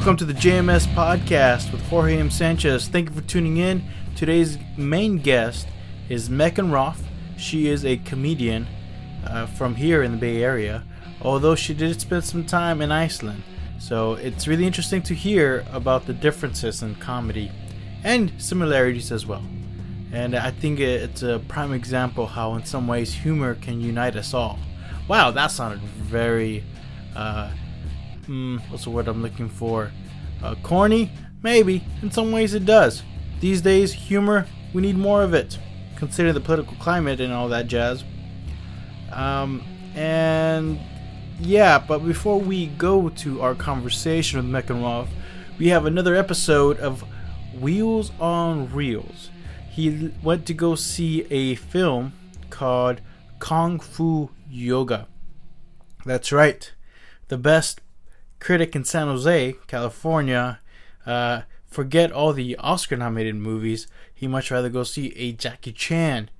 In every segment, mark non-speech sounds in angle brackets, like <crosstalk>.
Welcome to the JMS podcast with Jorge M. Sanchez. Thank you for tuning in. Today's main guest is Megan Roth. She is a comedian uh, from here in the Bay Area, although she did spend some time in Iceland. So it's really interesting to hear about the differences in comedy and similarities as well. And I think it's a prime example how, in some ways, humor can unite us all. Wow, that sounded very. Uh, hmm, what's the word I'm looking for? Uh, corny? Maybe. In some ways, it does. These days, humor, we need more of it, considering the political climate and all that jazz. Um, and yeah, but before we go to our conversation with Megan Roth, we have another episode of Wheels on Reels. He went to go see a film called Kung Fu Yoga. That's right. The best critic in San Jose, California, uh, forget all the Oscar nominated movies. He much rather go see a Jackie Chan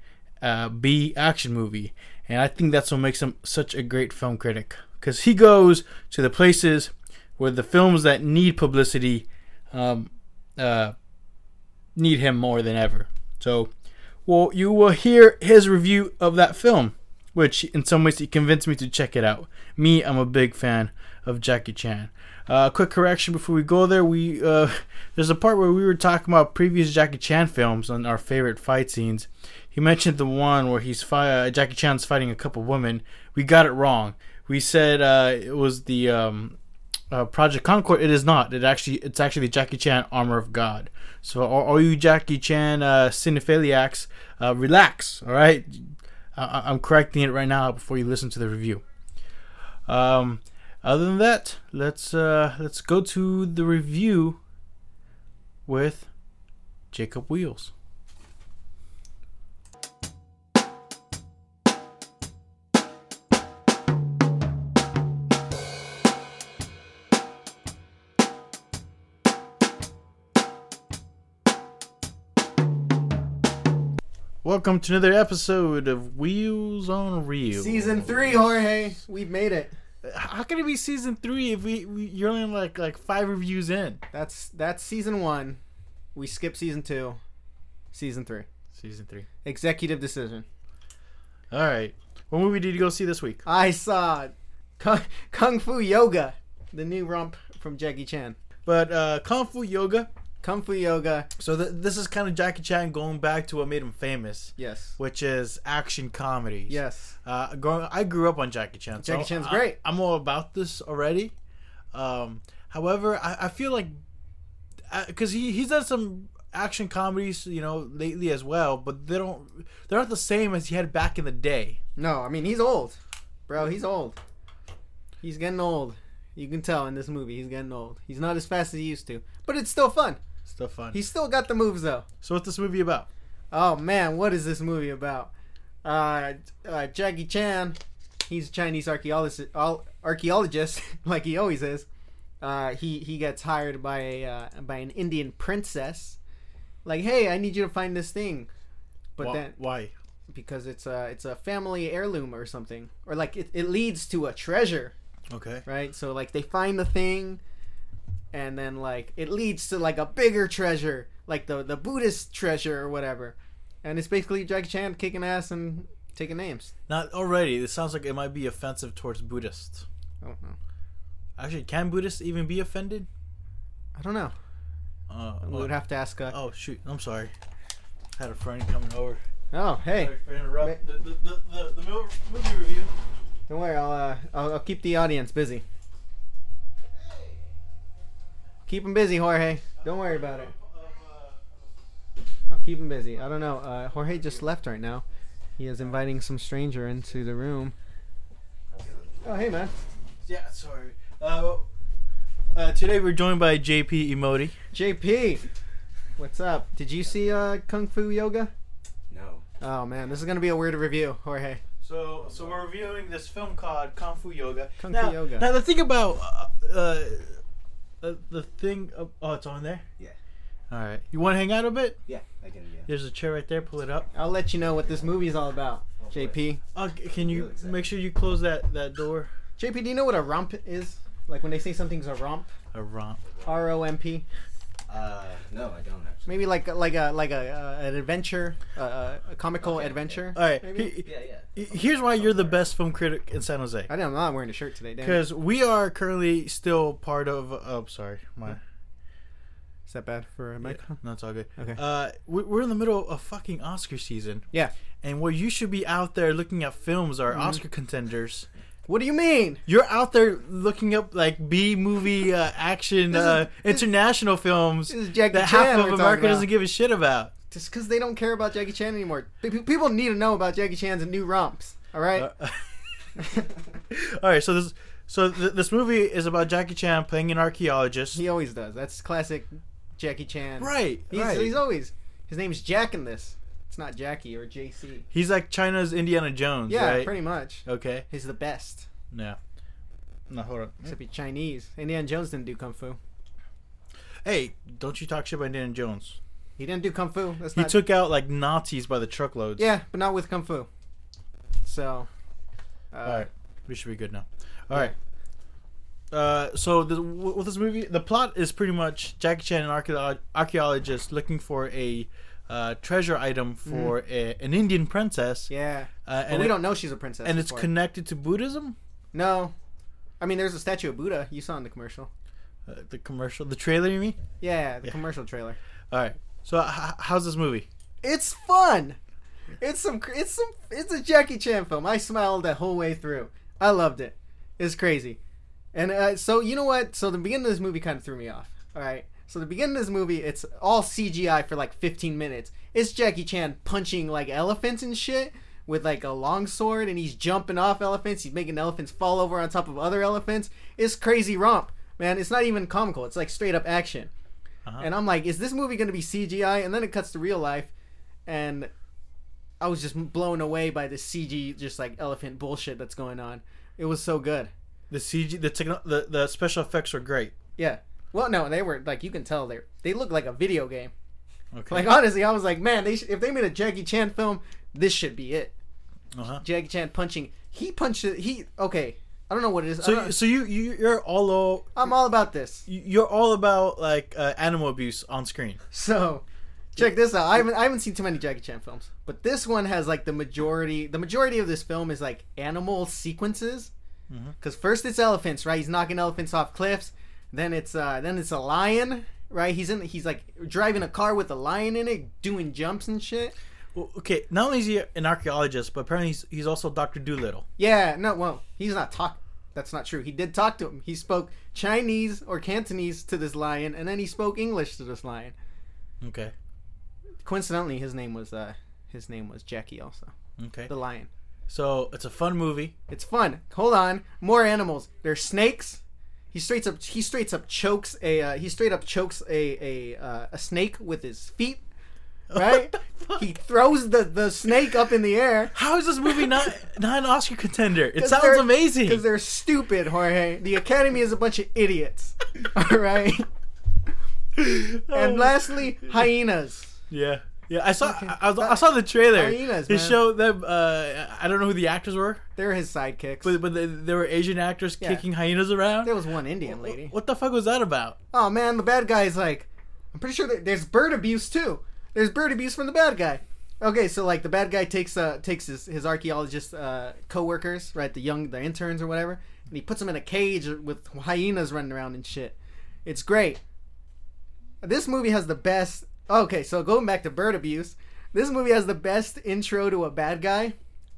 uh, B action movie. And I think that's what makes him such a great film critic. Because he goes to the places where the films that need publicity um, uh, need him more than ever. So, well, you will hear his review of that film, which in some ways he convinced me to check it out. Me, I'm a big fan of Jackie Chan. Uh, quick correction before we go there. We uh, <laughs> there's a part where we were talking about previous Jackie Chan films and our favorite fight scenes. He mentioned the one where he's fi- uh, Jackie Chan's fighting a couple women. We got it wrong. We said uh, it was the um, uh, Project Concord. It is not. It actually it's actually the Jackie Chan Armor of God. So all, all you Jackie Chan uh, cinephiliacs, relax. All right, I- I'm correcting it right now before you listen to the review. Um, other than that, let's uh, let's go to the review with Jacob Wheels. Welcome to another episode of Wheels on Reels. Season three, Jorge. We've made it. How can it be season three if we, we you're only like like five reviews in? That's that's season one. We skip season two. Season three. Season three. Executive decision. All right. What movie did you go see this week? I saw Kung, Kung Fu Yoga, the new romp from Jackie Chan. But uh, Kung Fu Yoga. Kung Fu Yoga. So th- this is kind of Jackie Chan going back to what made him famous, Yes. which is action comedies. Yes. Uh, growing, I grew up on Jackie Chan. so Jackie Chan's I- great. I'm all about this already. Um, however, I, I feel like because he he's done some action comedies, you know, lately as well, but they don't they're not the same as he had back in the day. No, I mean he's old, bro. He's old. He's getting old. You can tell in this movie he's getting old. He's not as fast as he used to, but it's still fun. Still fun. He's still got the moves though. so what's this movie about? Oh man, what is this movie about? Uh, uh, Jackie Chan, he's a Chinese archaeologist, archaeologist <laughs> like he always is. Uh, he he gets hired by a uh, by an Indian princess. Like, hey, I need you to find this thing, but Wha- then why? because it's a it's a family heirloom or something, or like it, it leads to a treasure, Okay. right? So like they find the thing, and then like it leads to like a bigger treasure, like the the Buddhist treasure or whatever. And it's basically Jackie Chan kicking ass and taking names. Not already. This sounds like it might be offensive towards Buddhists. I don't know. Actually, can Buddhists even be offended? I don't know. Uh, We would have to ask. Uh, oh shoot! I'm sorry. I Had a friend coming over. oh, hey, Sorry for interrupt the, the, the, the, the movie movie review. don't worry. I'll, uh, I'll I'll keep the audience busy. Keep him busy, Jorge. Don't worry about it. I'll keep him busy. I don't know. Uh, Jorge just left right now. He is inviting some stranger into the room. Oh, hey, man. Yeah, sorry. Uh, uh, today we're joined by JP Emoti. JP, what's up? Did you see uh, Kung Fu Yoga? No. Oh man, this is gonna be a weird review, Jorge. So, so we're reviewing this film called Kung Fu Yoga. Kung now, Fu Yoga. Now the thing about uh, uh, the thing. Of, oh, it's on there. Yeah. All right. You want to hang out a bit? Yeah, I can. Yeah. There's a chair right there. Pull it up. I'll let you know what this movie is all about. JP, Uh, can you Really make sure you close that that door? JP, do you know what a romp is? Like when they say something's a romp, A romp. R O M P. Uh, no, I don't actually. Maybe like like a like a uh, an adventure, uh, a comical Okay, adventure. All right. Maybe? he- Yeah, yeah. here's why you're the best film critic in San Jose. I don't know. I'm not wearing a shirt today. Damn. Because we are currently still part of. Oh, sorry, my. Is that bad for a mic? No, it's all good. Okay. Uh, we- we're in the middle of fucking Oscar season, Yeah. and where you should be out there looking at films are Mhm. Oscar contenders. What do you mean? You're out there looking up like B movie uh, action is- uh, international films This is Jackie that Chan half of America doesn't give a shit about. Just because they don't care about Jackie Chan anymore. Pe- pe- People need to know about Jackie Chan's new romps. All right. Uh, <laughs> all right, so this so th- this movie is about Jackie Chan playing an archaeologist. he always does. That's classic Jackie Chan. right, He's, right. he's always. His name's Jack in this. It's not Jackie or JC. He's like China's Indiana Jones, Yeah, right? pretty much. Okay. He's the best. Yeah. No, hold on. Except he's Chinese. Indiana Jones didn't do kung fu. Hey, don't you talk shit about Indiana Jones. He didn't do kung fu. That's He not. took out like Nazis by the truckloads. yeah, but not with kung fu. So. Uh, All right, we should be good now. All right. Uh, so the, with this movie, the plot is pretty much Jackie Chan, an archaeologist, looking for a uh, treasure item for a, an Indian princess. Mm-hmm. Yeah. Uh, But and we it- don't know she's a princess. and it's connected to Buddhism. No. I mean, there's a statue of Buddha. You saw in the commercial. Uh, the commercial, the trailer, you mean? Yeah, the Yeah. commercial trailer. All right. So h- how's this movie? It's fun. It's some. It's some. It's a Jackie Chan film. I smiled the whole way through. I loved it. It's crazy. And uh, so you know what? So the beginning of this movie kind of threw me off. All right. So the beginning of this movie, it's all CGI for like 15 minutes. It's Jackie Chan punching like elephants and shit with like a long sword, and he's jumping off elephants. He's making elephants fall over on top of other elephants. It's crazy romp, man. It's not even comical. It's like straight up action. Uh-huh. And I'm like, is this movie going to be CGI? And then it cuts to real life, and I was just blown away by the CG, just like elephant bullshit that's going on. It was so good. The CG, the techno- the the special effects are great. Yeah. Well, no, they were like you can tell they they look like a video game. Okay. Like honestly, I was like, man, they sh- if they made a Jackie Chan film, this should be it. uh-huh. Jackie Chan punching. He punched it. He okay. I don't know what it is. So so you you you're all o- I'm all about this. you're all about like uh, animal abuse on screen. So, check this out. I haven't I haven't seen too many Jackie Chan films, but this one has like the majority. The majority of this film is like animal sequences. Because first it's elephants, right? He's knocking elephants off cliffs. Then it's uh then it's a lion, right? He's in he's like driving a car with a lion in it, doing jumps and shit. Well, okay, not only is he an archaeologist, but apparently he's, he's also Doctor Dolittle. Yeah, no, well, he's not talk. That's not true. He did talk to him. He spoke Chinese or Cantonese to this lion, and then he spoke English to this lion. Okay, Coincidentally, his name was uh his name was Jackie, also okay. the lion. So it's a fun movie. It's fun. Hold on, more animals. There's snakes. He straight up he straight up chokes a uh, he straight up chokes a a uh, a snake with his feet. <laughs> Right? What the fuck? he throws the the snake up in the air. <laughs> How is this movie not not an Oscar contender? It sounds amazing. Because they're stupid, Jorge. The Academy is a bunch of idiots. <laughs> All right. Oh. And lastly, hyenas. yeah, yeah. I saw Okay. I, I, I saw the trailer. Hyenas, It man. showed them. Uh, I don't know who the actors were, They're his sidekicks. but but they, there were Asian actors Yeah. kicking hyenas around. there was one Indian lady. What the fuck was that about? Oh man, the bad guy's like, I'm pretty sure there's bird abuse too. There's bird abuse from the bad guy. Okay, so like the bad guy takes uh takes his his archaeologist uh coworkers, right, the young the interns or whatever, and he puts them in a cage with hyenas running around and shit. It's great. This movie has the best. Okay, so going back to bird abuse, this movie has the best intro to a bad guy.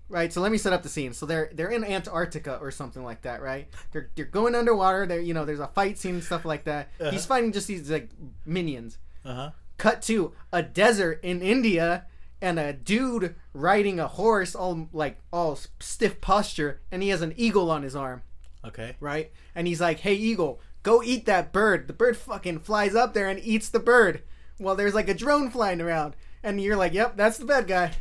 Right, so let me set up the scene. So they're they're in Antarctica or something like that, right? They're they're going underwater. There, you know, there's a fight scene and stuff like that. He's Uh-huh. fighting just these like minions. Uh huh. Cut to a desert in India and a dude riding a horse, all like all stiff posture, and he has an eagle on his arm, Okay. right? And he's like, "Hey, eagle, go eat that bird." The bird fucking flies up there and eats the bird. Well, there's like a drone flying around, and you're like, "Yep, that's the bad guy.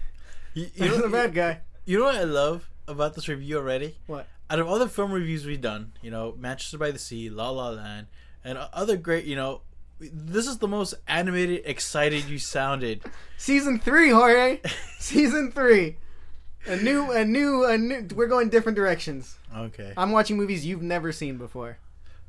You, <laughs> you know, the bad guy." you know what I love about this review already? What? Out of all the film reviews we've done, you know, Manchester by the Sea, La La Land, and other great, you know, this is the most animated, excited you sounded. <laughs> Season three, Jorge. <laughs> Season three. A new, a new, a new. We're going different directions. Okay. I'm watching movies you've never seen before.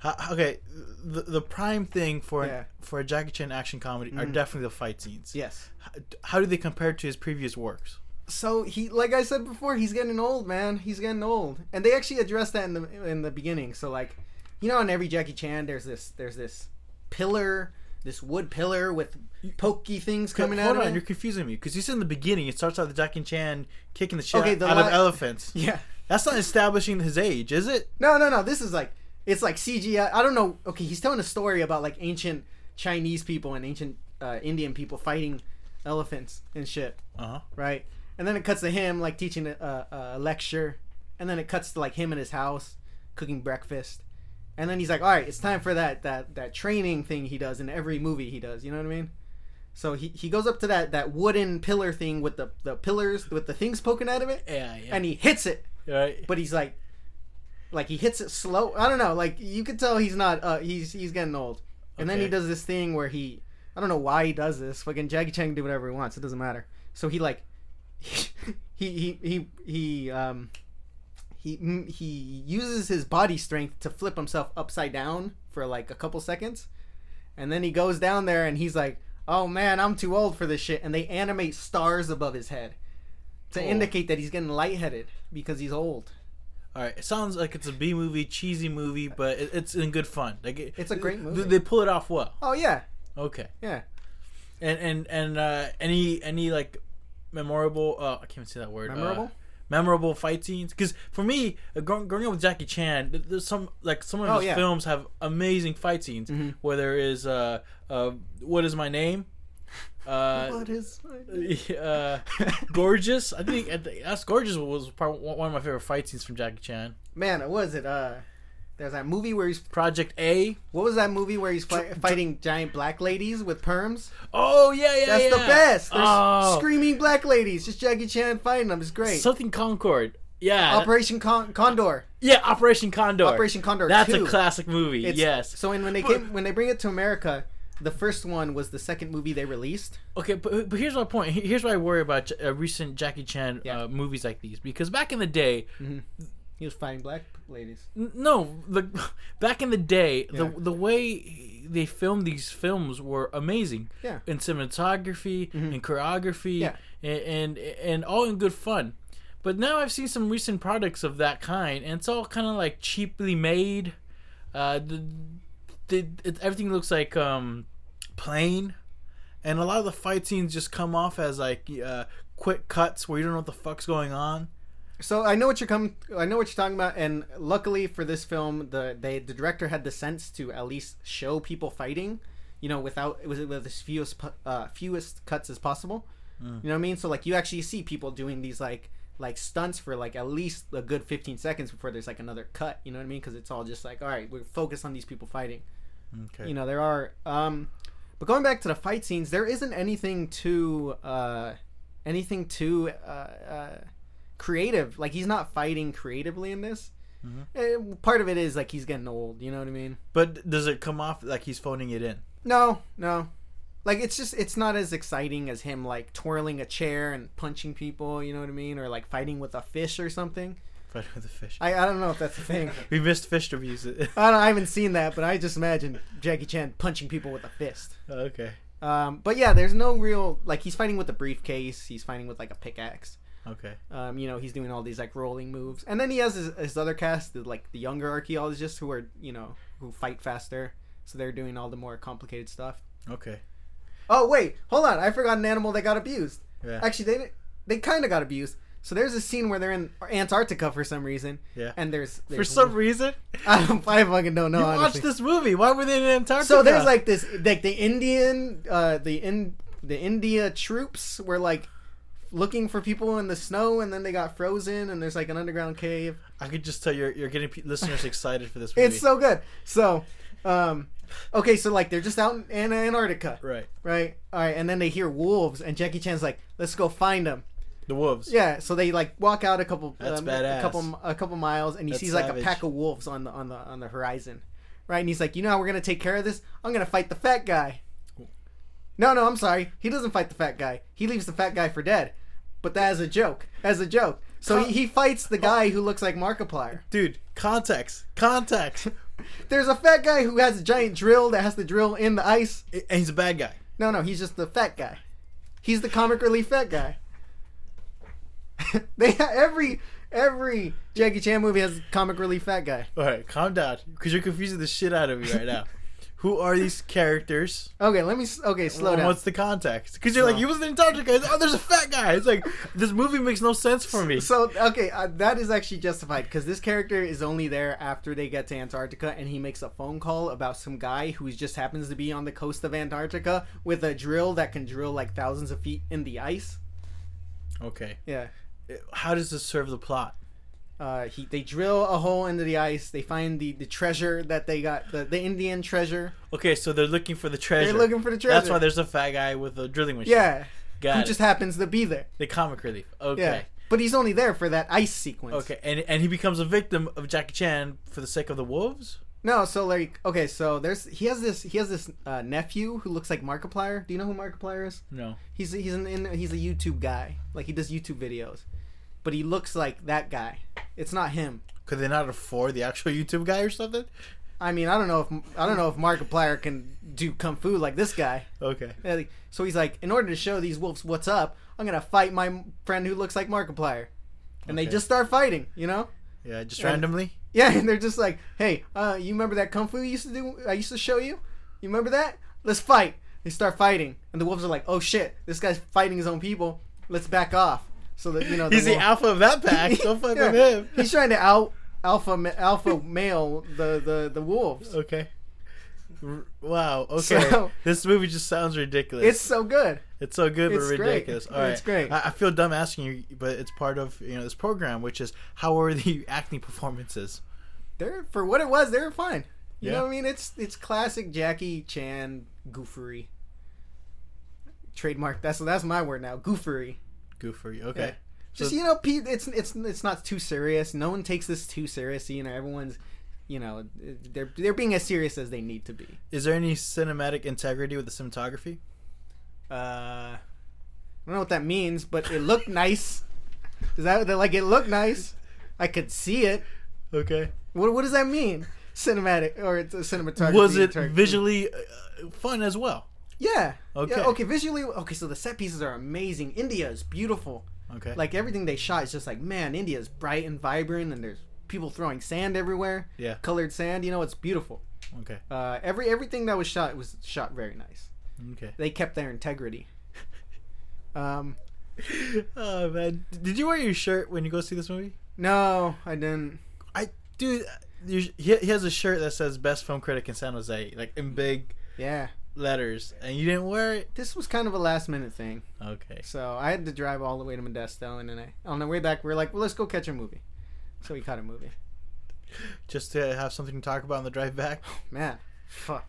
How, okay, the the prime thing for Yeah. for a Jackie Chan action comedy are Mhm. definitely the fight scenes. Yes. How, how do they compare to his previous works? So he, like I said before, he's getting old, man. He's getting old, and they actually addressed that in the in the beginning. So like, you know, in every Jackie Chan, there's this there's this pillar, this wood pillar with pokey things coming out. Hold on, of you're confusing me because you said in the beginning it starts out with Jackie Chan kicking the shit Okay, out, the out la- of elephants. <laughs> Yeah. That's not establishing his age, is it? No, no, no. This is like it's like CGI. I don't know. Okay, he's telling a story about like ancient Chinese people and ancient uh, Indian people fighting elephants and shit. Uh huh. right? And then it cuts to him like teaching a, a, a lecture, and then it cuts to like him in his house cooking breakfast, and then he's like, "All right, it's time for that that that training thing he does in every movie he does." You know what I mean? So he, he goes up to that that wooden pillar thing with the the pillars with the things poking out of it, Yeah, yeah. and he hits it, right. but he's like, like he hits it slow. I don't know. Like you could tell he's not. Uh, he's he's getting old. And then he does this thing where he, I don't know why he does this. Fucking Jackie Chan can do whatever he wants. It doesn't matter. So he like, <laughs> he he he he um, he he uses his body strength to flip himself upside down for like a couple seconds, and then he goes down there and he's like, "Oh man, I'm too old for this shit." And they animate stars above his head to Cool. indicate that he's getting lightheaded because he's old. All right. It sounds like it's a B movie, cheesy movie, but it, it's in good fun. Like it, It's a great movie. They pull it off well. Oh yeah, Okay. yeah. And and and uh, any any like memorable? Uh, I can't say that word. uh, Memorable? memorable fight scenes. Because for me, uh, growing, growing up with Jackie Chan, there's some like some of Oh, his yeah. films have amazing fight scenes. Mhm. Where there is uh, uh, what is my name? Uh, what is? <laughs> uh, gorgeous. I think I think that's gorgeous was probably one of my favorite fight scenes from Jackie Chan. Man, what was it? Uh, there's that movie where he's. Project A. What was that movie where he's fight, fighting giant black ladies with perms? Oh yeah, yeah, That's the best. There's Oh. screaming black ladies. Just Jackie Chan fighting them. It's great. Something Concord. Yeah, Operation Con- Condor. yeah, Operation Condor. Operation Condor. That's 2. a classic movie. It's- yes. So when, when they came when they bring it to America, the first one was the second movie they released. Okay, but, but here's my point. Here's why I worry about uh, recent Jackie Chan Yeah. uh, movies like these because back in the day, He was fighting black ladies. n- no, the <laughs> back in the day, Yeah. the the way they filmed these films were amazing. Yeah. in cinematography, Mhm. in choreography, Yeah. and, and and all in good fun. But now I've seen some recent products of that kind, and it's all kind of like cheaply made. Uh, the, the it, everything looks like um, plain, and a lot of the fight scenes just come off as like uh, quick cuts where you don't know what the fuck's going on. So I know what you're coming. I know what you're talking about, and luckily for this film, the they the director had the sense to at least show people fighting, you know, without it was with as fewest uh, fewest cuts as possible. You know what I mean? So like you actually see people doing these like like stunts for like at least a good 15 seconds before there's like another cut. You know what I mean? Because it's all just like all right, we're focused on these people fighting. Okay. You know there are. um But going back to the fight scenes, there isn't anything too uh anything too uh, uh creative. Like he's not fighting creatively in this. Mhm. Eh, part of it is like he's getting old. You know what I mean? But does it come off like he's phoning it in? No, no. Like it's just it's not as exciting as him like twirling a chair and punching people. You know what I mean? Or like fighting with a fish or something. Fighting with the fish. I I don't know if that's a thing. <laughs> we missed fish reviews. I don't. I haven't seen that, but I just imagine Jackie Chan punching people with a fist. okay. Um, but yeah, there's no real like he's fighting with a briefcase. He's fighting with like a pickaxe. Okay. Um, you know, he's doing all these like rolling moves, and then he has his, his other cast, the, like the younger archaeologists who are you know who fight faster, so they're doing all the more complicated stuff. Okay. Oh wait, hold on, I forgot an animal that got abused. Yeah. Actually, they they kind of got abused. So there's a scene where they're in Antarctica for some reason, Yeah. and there's, For some reason, <laughs> I, don't, I fucking don't know. you honestly. watched this movie. Why were they in Antarctica? So there's like this, like the Indian, uh, the in the India troops were like looking for people in the snow, and then they got frozen, and there's like an underground cave. I could just tell you're you're getting pe- listeners excited for this <laughs> movie. It's so good. So, um, okay, so like they're just out in Antarctica, right. right? All right, and then they hear wolves, and Jackie Chan's like, "Let's go find them." The wolves. Yeah, so they like walk out a couple, That's um, badass. a couple, a couple miles, and he That's sees like savage. a pack of wolves on the on the on the horizon, right? And he's like, "You know how we're gonna take care of this? I'm gonna fight the fat guy." No, no, I'm sorry. He doesn't fight the fat guy. He leaves the fat guy for dead. But that is a joke, as a joke. So he, he fights the guy who looks like Markiplier. Dude, context, context. <laughs> There's a fat guy who has a giant drill that has to drill in the ice. And he's a bad guy. No, no, he's just the fat guy. He's the comic relief fat guy. <laughs> they every every Jackie Chan movie has a comic relief fat guy. All right, calm down, because you're confusing the shit out of me right now. Who are these characters? Okay, let me. Okay, slow And down. What's the context? Because you're like, he was in Antarctica. Oh, there's a fat guy. It's like this movie makes no sense for me. So okay, uh, that is actually justified because this character is only there after they get to Antarctica, and he makes a phone call about some guy who just happens to be on the coast of Antarctica with a drill that can drill like thousands of feet in the ice. Okay, Yeah. How does this serve the plot? Uh, he they drill a hole into the ice. They find the, the treasure that they got the, the Indian treasure. Okay, so they're looking for the treasure. They're looking for the treasure. That's why there's a fat guy with a drilling machine. yeah, got who it. just happens to be there. the comic relief. Okay. Yeah, but he's only there for that ice sequence. Okay, and and he becomes a victim of Jackie Chan for the sake of the wolves. No, so like okay, so there's he has this he has this uh, nephew who looks like Markiplier. Do you know who Markiplier is? No. He's he's an in, he's a YouTube guy. Like he does YouTube videos, but he looks like that guy. It's not him. Could they not afford the actual <laughs> YouTube guy or something? I mean, I don't know if I don't know if Markiplier can do kung fu like this guy. Okay. So he's like, in order to show these wolves what's up, I'm gonna fight my friend who looks like Markiplier, and they just start fighting. You know? Yeah, just Yeah. randomly. Yeah, <laughs> and they're just like, hey, uh, you remember that kung fu you used to do? I used to show you. You remember that? Let's fight. They start fighting, and the wolves are like, oh shit, this guy's fighting his own people. Let's back off. So that you know He's the wolf- alpha of that pack. <laughs> Don't fuck Yeah. with him. He's trying to out alpha alpha male the the the wolves. Okay. R- Wow. <laughs> Okay. So- this movie just sounds ridiculous. It's so good. It's so good It's but great. ridiculous. All right. It's great. I, I feel dumb asking you, but it's part of you know this program, which is how are the <laughs> acting performances? They're for what it was. They were fine. You Yeah. know what I mean? It's it's classic Jackie Chan goofery. Trademark. That's that's my word now. Goofery. You. Okay. Yeah. Just So- you know, Pete. It's it's it's not too serious. No one takes this too seriously. You know, everyone's, you know, they're they're being as serious as they need to be. Is there any cinematic integrity with the cinematography? Uh, I don't know what that means, but it looked nice. Is that like it looked nice? I could see it. Okay. What what does that mean? Cinematic or it's a cinematography? Was it visually uh, fun as well? Yeah. Okay. Yeah, okay. Visually, okay. So the set pieces are amazing. India is beautiful. Okay. Like everything they shot is just like, man, India is bright and vibrant, and there's people throwing sand everywhere. Yeah. Colored sand. You know, it's beautiful. Okay. Uh, every everything that was shot was shot very nice. Okay. They kept their integrity. <laughs> Um, <laughs> oh man, did you wear your shirt when you go see this movie? no, I didn't. I dude, he, he has a shirt that says "Best Film Critic in San Jose," like in big Yeah, letters, and you didn't wear it. this was kind of a last minute thing. Okay. So I had to drive all the way to Modesto, and then I, on the way back, we are like, well, let's go catch a movie. So we caught a movie. Just to have something to talk about on the drive back. <laughs> Oh, Man, fuck.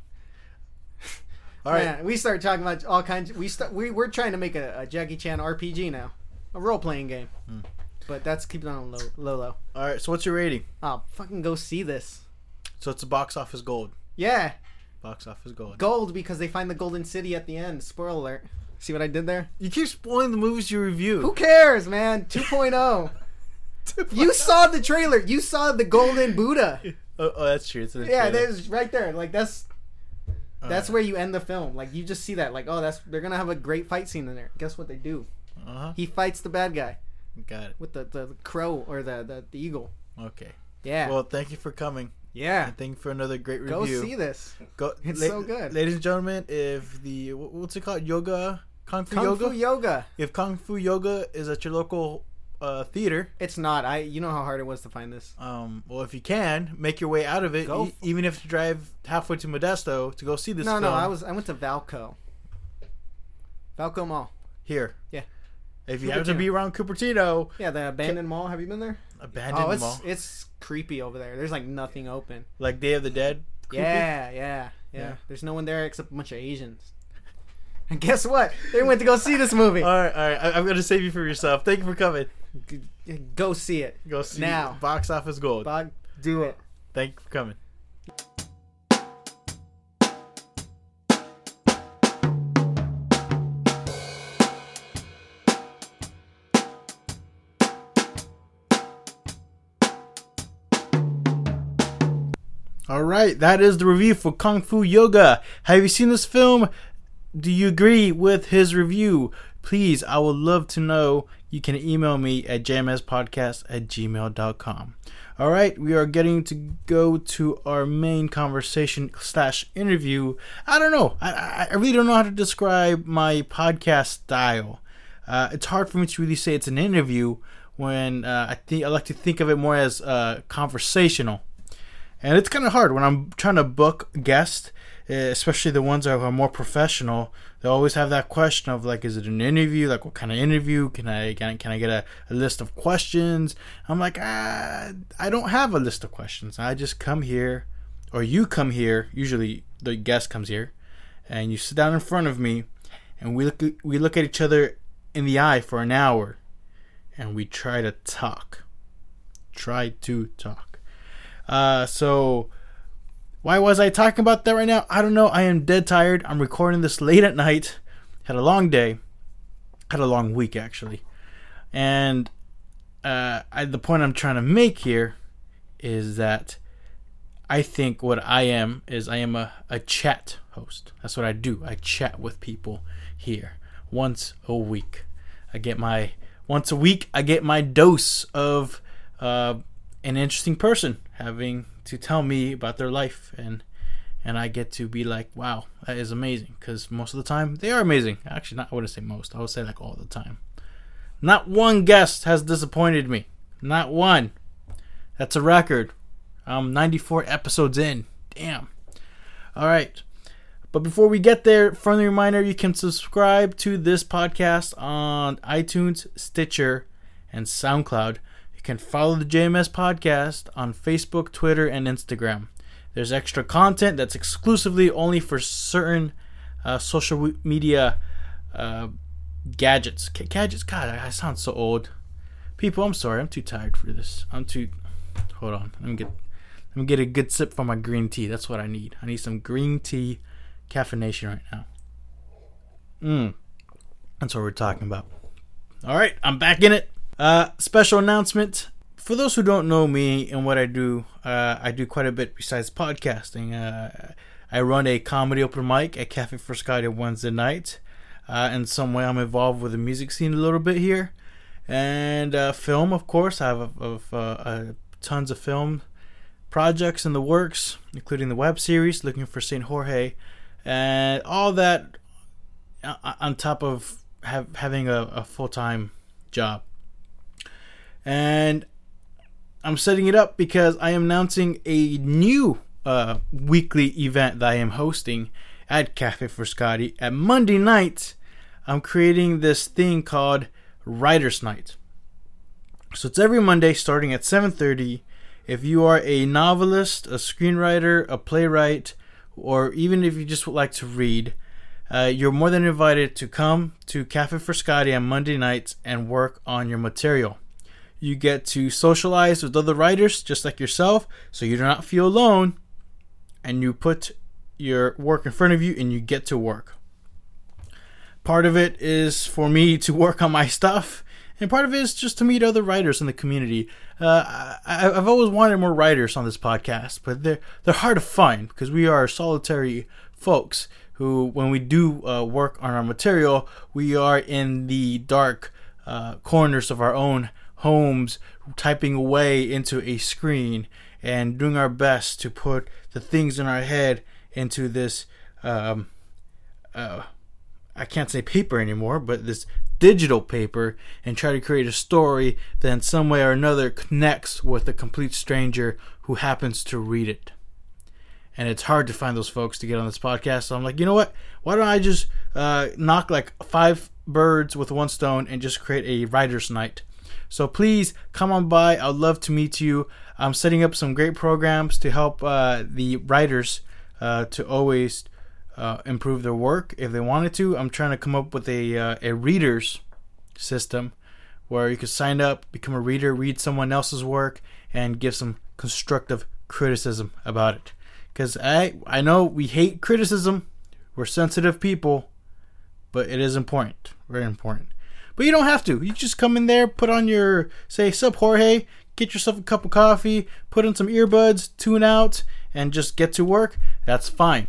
All right. Man, we started talking about all kinds. We start. We we're trying to make a, a Jackie Chan RPG now, a role playing game. Hmm. But that's keeping on low, low, low. All right. So what's your rating? Oh, fucking go see this. So it's a box office gold. Yeah, Box office gold. gold because they find the golden city at the end. Spoiler alert. See what I did there? You keep spoiling the movies you review. Who cares, man? <laughs> 2.0. you saw the trailer. You saw the golden Buddha. <laughs> Oh, oh, that's true. It's in the Yeah, there's right there. Like that's All that's right. where you end the film. Like you just see that. Like oh, that's they're gonna have a great fight scene in there. Guess what they do? Uh-huh. He fights the bad guy Got it. with the the crow or the the, the eagle. Okay. Yeah, Well, thank you for coming. Yeah. And thank you for another great review. Go see this. Go, It's so good. ladies and gentlemen. If the what's it called, yoga, kung fu yoga. Kung yoga. Fu Yoga. if kung fu yoga is at your local uh, theater, It's not. I. You know how hard it was to find this. um, well, if you can make your way out of it, e- even if you drive halfway to Modesto to go see this no, film. no. I was. I went to Vallco. Vallco Mall. here. Yeah. If you happen to be around Cupertino, Yeah, the abandoned mall. Have you been there? abandoned oh, it's mall, it's creepy over there. There's like nothing open. like Day of the Dead. creepy? Yeah, yeah, yeah, Yeah. There's no one there except a bunch of Asians. And guess what? They went to go see this movie. <laughs> All right, all right. I- I'm gonna save you for yourself. Thank you for coming. Go see it. Go see Now. Box Office Gold. Bog, do it. Thank you for coming. All right, that is the review for Kung Fu Yoga. Have you seen this film? Do you agree with his review? Please, I would love to know. You can email me at jmspodcast at gmail.com. All right, we are getting to go to our main conversation slash interview. I don't know. I, I really don't know how to describe my podcast style. Uh, it's hard for me to really say it's an interview when uh, I think I like to think of it more as uh, conversational. And it's kind of hard when I'm trying to book guests, especially the ones that are more professional. They always have that question of like, is it an interview? Like, what kind of interview? Can I can, can I get a, a list of questions? I'm like, ah, I don't have a list of questions. I just come here, or you come here. Usually, the guest comes here, and you sit down in front of me, and we look we look at each other in the eye for an hour, and we try to talk. Try to talk. Uh, so why was I talking about that right now? I don't know. I am dead tired. I'm recording this late at night. Had a long day. Had a long week actually. And uh, I, the point I'm trying to make here is that I think what I am is I am a, a chat host. That's what I do. I chat with people here once a week. I get my once a week. I get my dose of uh, an interesting person having to tell me about their life and and I get to be like, wow, that is amazing. Because most of the time, they are amazing. Actually, not I wouldn't say most. I would say like all the time. Not one guest has disappointed me. Not one. That's a record. I'm 94 episodes in. Damn. All right. But before we get there, friendly reminder you can subscribe to this podcast on iTunes, Stitcher, and SoundCloud can follow the JMS podcast on Facebook, Twitter, and Instagram. There's extra content that's exclusively only for certain uh, social media uh, gadgets. G- gadgets? God, I, I sound so old. People, I'm sorry. I'm too tired for this. I'm too. Hold on. Let me get. Let me get a good sip from my green tea. That's what I need. I need some green tea caffeination right now. Mmm. That's what we're talking about. All right, I'm back in it. Uh, special announcement. For those who don't know me and what I do, uh, I do quite a bit besides podcasting. Uh, I run a comedy open mic at Cafe Frascati Wednesday night. Uh, in some way, I'm involved with the music scene a little bit here. And uh, film, of course. I have tons of film projects in the works, including the web series Looking for St. Jorge. And all that uh, on top of have, having a, a full time job. And I'm setting it up because I am announcing a new uh, weekly event that I am hosting at Cafe Frascati. At Monday night, I'm creating this thing called Writers Night. So it's every Monday starting at 7:30. If you are a novelist, a screenwriter, a playwright, or even if you just would like to read, uh, you're more than invited to come to Cafe Frascati on Monday nights and work on your material. You get to socialize with other writers just like yourself, so you do not feel alone. And you put your work in front of you and you get to work. Part of it is for me to work on my stuff, and part of it is just to meet other writers in the community. Uh, I, have always wanted more writers on this podcast, but they're they're hard to find because we are solitary folks who, when we do uh, work on our material, we are in the dark uh, corners of our own homes typing away into a screen and doing our best to put the things in our head into this um, uh, I can't say paper anymore, but this digital paper and try to create a story that in some way or another connects with a complete stranger who happens to read it. And it's hard to find those folks to get on this podcast. So I'm like, you know what? Why don't I just uh, knock like five birds with one stone and just create a writer's night so please come on by. I'd love to meet you. I'm setting up some great programs to help uh, the writers uh, to always uh, improve their work if they wanted to. I'm trying to come up with a uh, a readers system where you could sign up, become a reader, read someone else's work, and give some constructive criticism about it. Because I I know we hate criticism. We're sensitive people, but it is important, very important. But you don't have to. You just come in there, put on your say sup Jorge, get yourself a cup of coffee, put in some earbuds, tune out, and just get to work, that's fine.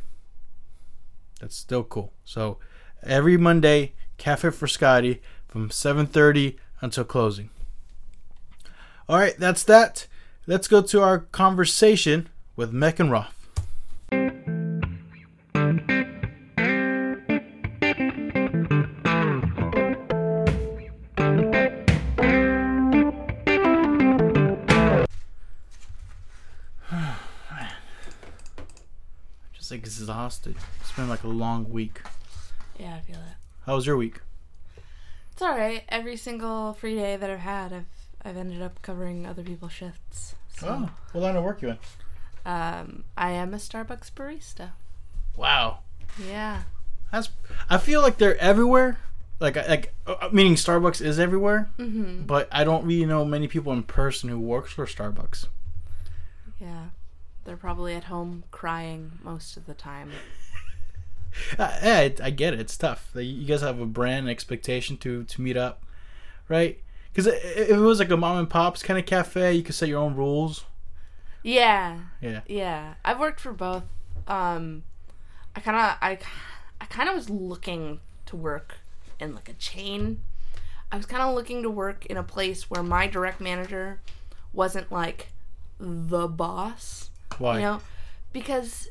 That's still cool. So every Monday, Cafe Scotty from 7:30 until closing. All right, that's that. Let's go to our conversation with Megan Roth. Exhausted. It's been like a long week. Yeah, I feel it. How was your week? It's all right. Every single free day that I've had, I've I've ended up covering other people's shifts. So, Oh, what line of work you in? um, I am a Starbucks barista. Wow. Yeah. That's. I feel like they're everywhere. Like, like uh, meaning Starbucks is everywhere, Mm-hmm. but I don't really know many people in person who works for Starbucks. Yeah. They're probably at home crying most of the time. <laughs> Uh, yeah, I, I get it. It's tough. You guys have a brand expectation to to meet up, right? Because if it was like a mom and pops kind of cafe, you could set your own rules. Yeah. Yeah. Yeah. I've worked for both. Um, I kind of I, I kind of was looking to work in like a chain. I was kind of looking to work in a place where my direct manager wasn't like the boss. Why? You know, because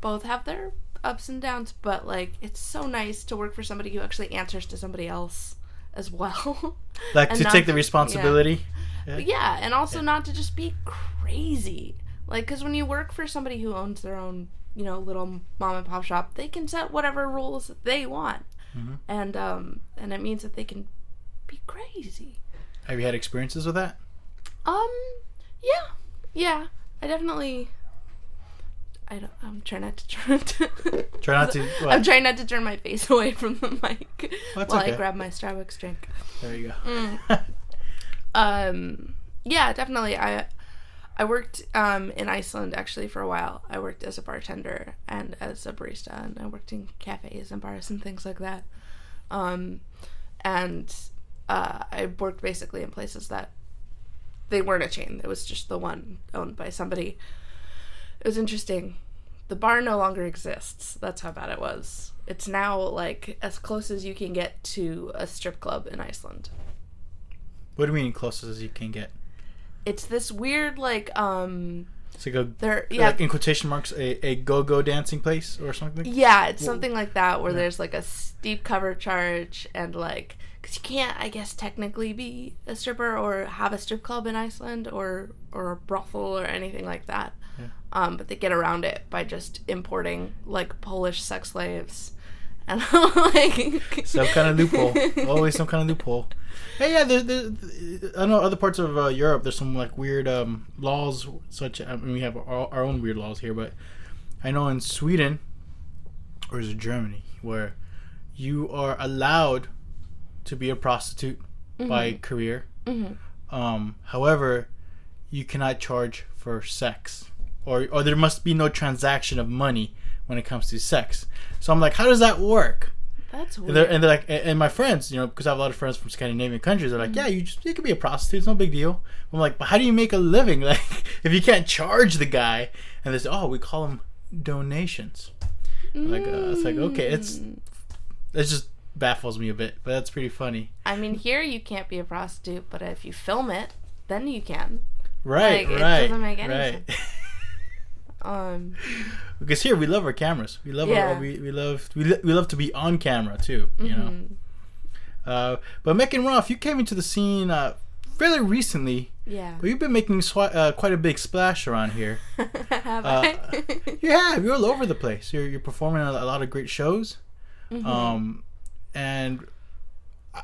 both have their ups and downs, but like it's so nice to work for somebody who actually answers to somebody else as well. <laughs> like to take the responsibility. But yeah, and also not to just be crazy. Like, because when you work for somebody who owns their own, you know, little mom and pop shop, they can set whatever rules that they want, Mhm. and um, and it means that they can be crazy. Have you had experiences with that? Um, yeah, yeah, I definitely. I don't. I'm trying not to turn. Try not to. <laughs> What? I'm trying not to turn my face <laughs> away from the mic That's while okay. I grab my Starbucks drink. There you go. Mm. <laughs> Um, yeah, definitely. I I worked um, in Iceland actually for a while. I worked as a bartender and as a barista, and I worked in cafes and bars and things like that. Um, and uh, I worked basically in places that they weren't a chain. It was just the one owned by somebody. It was interesting. The bar no longer exists. That's how bad it was. It's now like as close as you can get to a strip club in Iceland. What do you mean closest as you can get? It's this weird like um It's like a there yeah like in quotation marks a, a go go dancing place or something. yeah it's something like that where Yeah. there's like a steep cover charge and like because you can't I guess technically be a stripper or have a strip club in Iceland or or a brothel or anything like that. Yeah. Um, but they get around it by just importing like Polish sex slaves <laughs> and like <laughs> Some kind of loophole. Always some kind of loophole. Hey, yeah. There, there, I know other parts of uh, Europe. There's some like weird um, laws. Such I mean, we have our, our own weird laws here, but I know in Sweden or is it Germany where you are allowed to be a prostitute by career. Mhm. Um, however, you cannot charge for sex, or or there must be no transaction of money when it comes to sex. So I'm like, how does that work? That's And weird. they're, and they're like, and and my friends, you know, because I have a lot of friends from Scandinavian countries, they're like, yeah, you just you could be a prostitute, it's no big deal. I'm like, but how do you make a living? <laughs> Like, if you can't charge the guy, and they say, oh, we call them donations. Like, uh, it's like okay, it's Mm. it just baffles me a bit, but that's pretty funny. I mean, here you can't be a prostitute, but if you film it, then you can. Right, Like, it right, doesn't make any right. <laughs> Um, because here we love our cameras. We love our, Yeah. we, we love we, lo- we love to be on camera too. You know. mhm. Uh, but Megan Roth, you came into the scene uh, fairly recently, yeah. but you've been making swa- uh, quite a big splash around here. <laughs> Have Uh, I? <laughs> You have. You're all over the place. You're you're performing a, a lot of great shows. Mhm. Um, and I,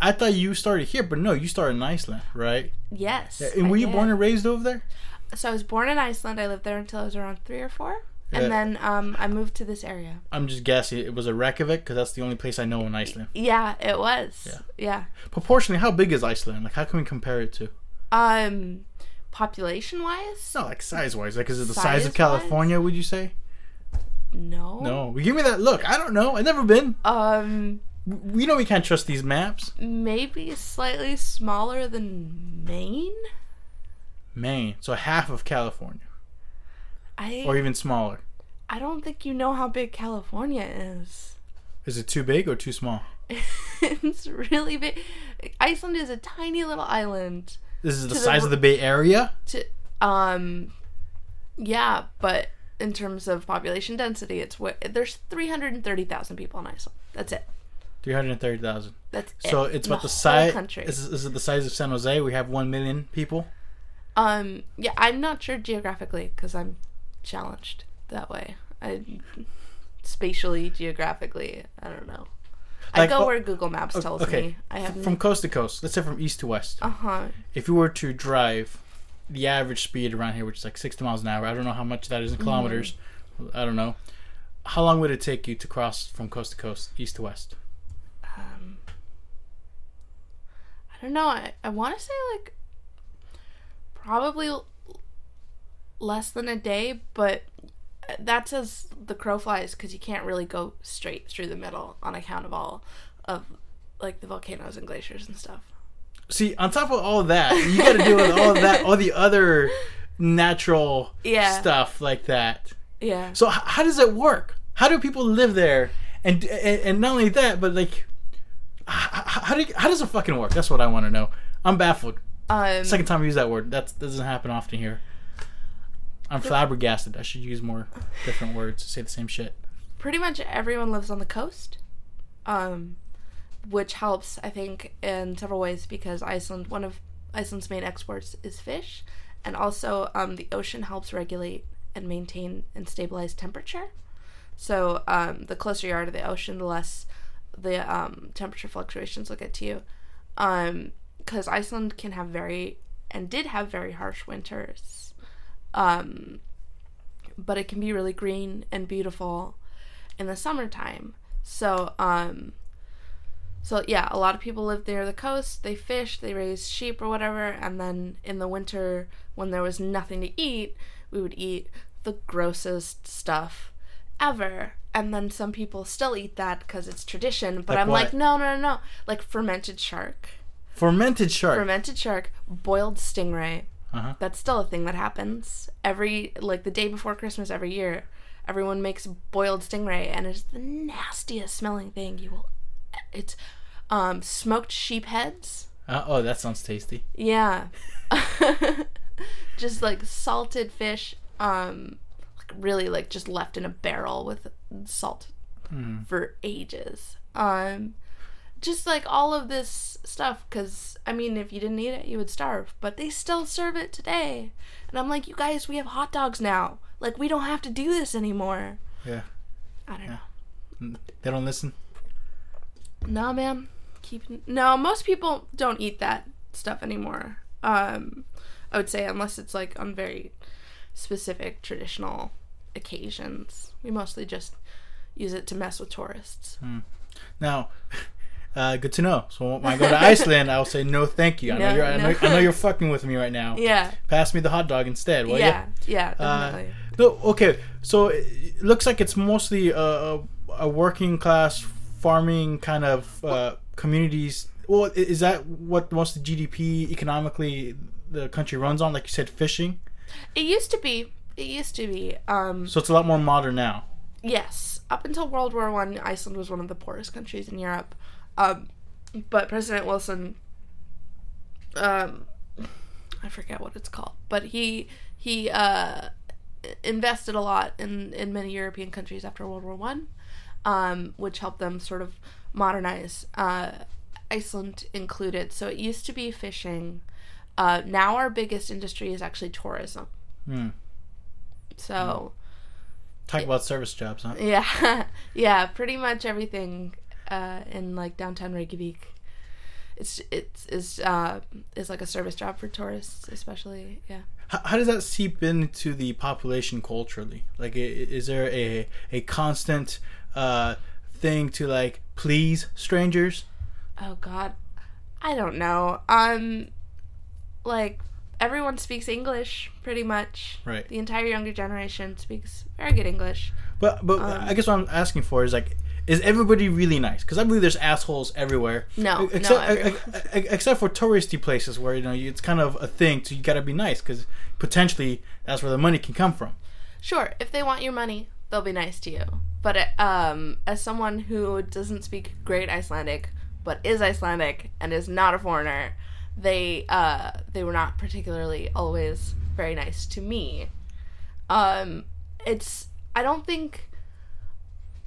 I thought you started here, but no, you started in Iceland, right? yes. and I were you did. born and raised over there? So I was born in Iceland. I lived there until I was around three or four, Yeah. and then um, I moved to this area. I'm just guessing it was a Reykjavik because that's the only place I know in Iceland. Yeah, it was. Yeah. Yeah. Proportionally, how big is Iceland? Like, how can we compare it to? Um, population wise, No, like size wise. Like, is it the size of Size-wise? California? Would you say? No. No. Give me that look. I don't know. I've never been. Um, We know we can't trust these maps. maybe slightly smaller than Maine. Maine, so half of California, I or even smaller. I don't think you know how big California is. Is it too big or too small? <laughs> it's really big. Iceland is a tiny little island. This is the To the size of the Bay Area. To um, yeah, but in terms of population density, it's what there's three hundred and thirty thousand people in Iceland. That's it. Three hundred thirty thousand. That's So it. it's about the whole size. country. Is, is it the size of San Jose? We have one million people. Um, yeah, I'm not sure geographically because I'm challenged that way. I spatially, geographically, I don't know. I go oh, where Google Maps tells okay. me. I have From coast to coast, let's say from east to west. uh huh. If you were to drive the average speed around here, which is like sixty miles an hour, I don't know how much that is in kilometers. I don't know. How long would it take you to cross from coast to coast, east to west? Um, I don't know. I, I want to say like probably l- less than a day, but that's as the crow flies because you can't really go straight through the middle on account of all of like the volcanoes and glaciers and stuff. See, on top of all that, you got to deal with all of that, all the other natural Yeah. stuff like that. Yeah. So h- how does it work? How do people live there? And and, and not only that, but like, h- how do how does it fucking work? That's what I want to know. I'm baffled. Um, Second time I use that word. That doesn't happen often here. I'm flabbergasted. I should use more different words to say the same shit. pretty much everyone lives on the coast, um, which helps I think in several ways because Iceland one of Iceland's main exports is fish, and also um, the ocean helps regulate and maintain and stabilize temperature. So um, the closer you are to the ocean, the less the um, temperature fluctuations will get to you. Because Iceland can have very and did have very harsh winters. Um, but it can be really green and beautiful in the summertime. So, um, so yeah, a lot of people live near the coast. They fish, they raise sheep or whatever, and then in the winter, when there was nothing to eat, we would eat the grossest stuff ever. And then some people still eat that because it's tradition. But Like I'm what? like, no, no, no, no. Like fermented shark, Fermented shark. fermented shark, boiled stingray. Uh-huh. That's still a thing that happens every like the day before Christmas every year. Everyone makes boiled stingray, and it's the nastiest smelling thing you will. It's um, smoked sheep heads. Uh, oh, that sounds tasty. Yeah, <laughs> <laughs> just like salted fish. Um, like really like just left in a barrel with salt Mm. for ages. Um, just like all of this stuff, because I mean, if you didn't eat it, you would starve. But they still serve it today, and I'm like, you guys, we have hot dogs now. Like we don't have to do this anymore. Yeah. I don't know. Mm, They don't listen. No, man. Keep no. Most people don't eat that stuff anymore. Um, I would say unless it's like on very specific traditional occasions. We mostly just use it to mess with tourists. Now, <laughs> uh, good to know. So when I go to Iceland, I'll say no, thank you. I know you're. I know. I know you're <laughs> fucking with me right now. Yeah, Pass me the hot dog instead. Will yeah, yeah, Uh. No, okay. So it looks like it's mostly a, a, a working class farming kind of uh, communities. Well, is that what most of the GDP economically the country runs on? Like you said, fishing. It used to be. It used to be. Um, So it's a lot more modern now. yes, up until World War One, Iceland was one of the poorest countries in Europe. Um, but President Wilson, um, I forget what it's called, but he he uh, invested a lot in in many European countries after World War One, um, which helped them sort of modernize. Uh, Iceland included. So it used to be fishing. Uh, now our biggest industry is actually tourism. Hmm. So. Talk about service jobs, huh? Yeah, <laughs> yeah, pretty much everything uh, in like downtown Reykjavik. It's it's is uh, is like a service job for tourists, especially. Yeah. How, how does that seep into the population culturally? Like, is there a a constant uh, thing to like please strangers? Oh God, I don't know. Um, like everyone speaks English pretty much. Right. The entire younger generation speaks very good English. But but Um, I guess what I'm asking for is like, is everybody really nice? Because I believe there's assholes everywhere. No, no, except e- except for touristy places where you know it's kind of a thing. So you got to be nice because potentially that's where the money can come from. Sure, if they want your money, they'll be nice to you. But um, as someone who doesn't speak great Icelandic, but is Icelandic and is not a foreigner, they uh, they were not particularly always very nice to me. Um, it's I don't think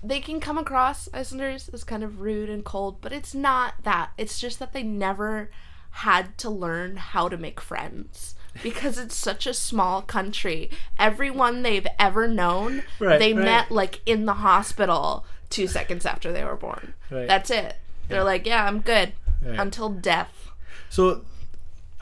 they can come across Icelanders as kind of rude and cold, but it's not that. It's just that they never had to learn how to make friends because it's such a small country. Everyone they've ever known, Right, they right. met like in the hospital 2 seconds after they were born. Right. That's it. They're like, "Yeah, I'm good." Until death. So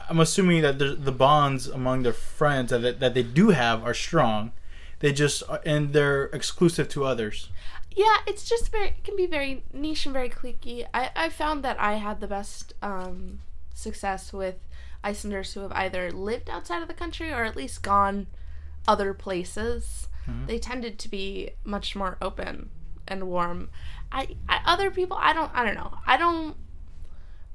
I'm assuming that the, the bonds among their friends that, that they do have are strong. They just and they're exclusive to others. Yeah, it's just very it can be very niche and very cliquey. I, I found that I had the best um, success with Icelanders who have either lived outside of the country or at least gone other places. Mm-hmm. They tended to be much more open and warm. I, I other people I don't I don't know. I don't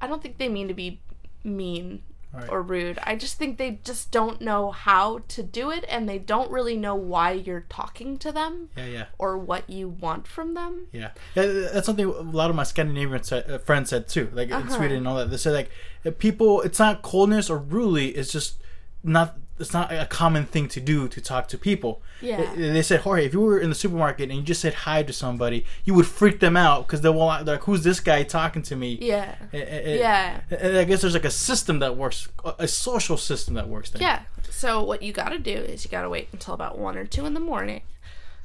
I don't think they mean to be mean Right. or rude. I just think they just don't know how to do it and they don't really know why you're talking to them Yeah, yeah, or what you want from them. yeah. that's something a lot of my Scandinavian uh, friends said too. Like in Uh-huh. Sweden and all that. They said like uh, people. It's not coldness or rudely. It's just not. It's not a common thing to do to talk to people. Yeah. They- said, Jorge, if you were in the supermarket and you just said hi to somebody, you would freak them out because they will like, who's this guy talking to me? Yeah. Eh, eh, Yeah. And I guess there's like a system that works, a- social system that works there. Yeah. So what you got to do is you got to wait until about 1 or 2 in the morning.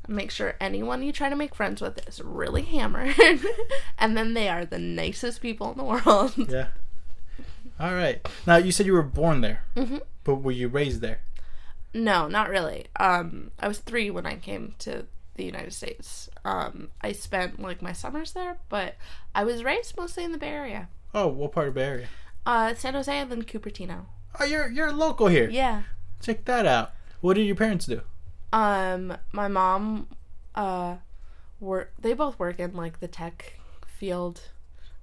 Make sure anyone you try to make friends with is really hammered <laughs> and then they are the nicest people in the <laughs> world. Yeah. All right. Now you said you were born there, Mhm. But were you raised there? No, not really. Um, I was three when I came to the United States. Um, I spent like my summers there, but I was raised mostly in the Bay Area. Oh, what part of Bay Area? Uh, San Jose and then Cupertino. Oh, you're you're local here. Yeah. Check that out. What did your parents do? Um, my mom, uh, work. They both work in like the tech field.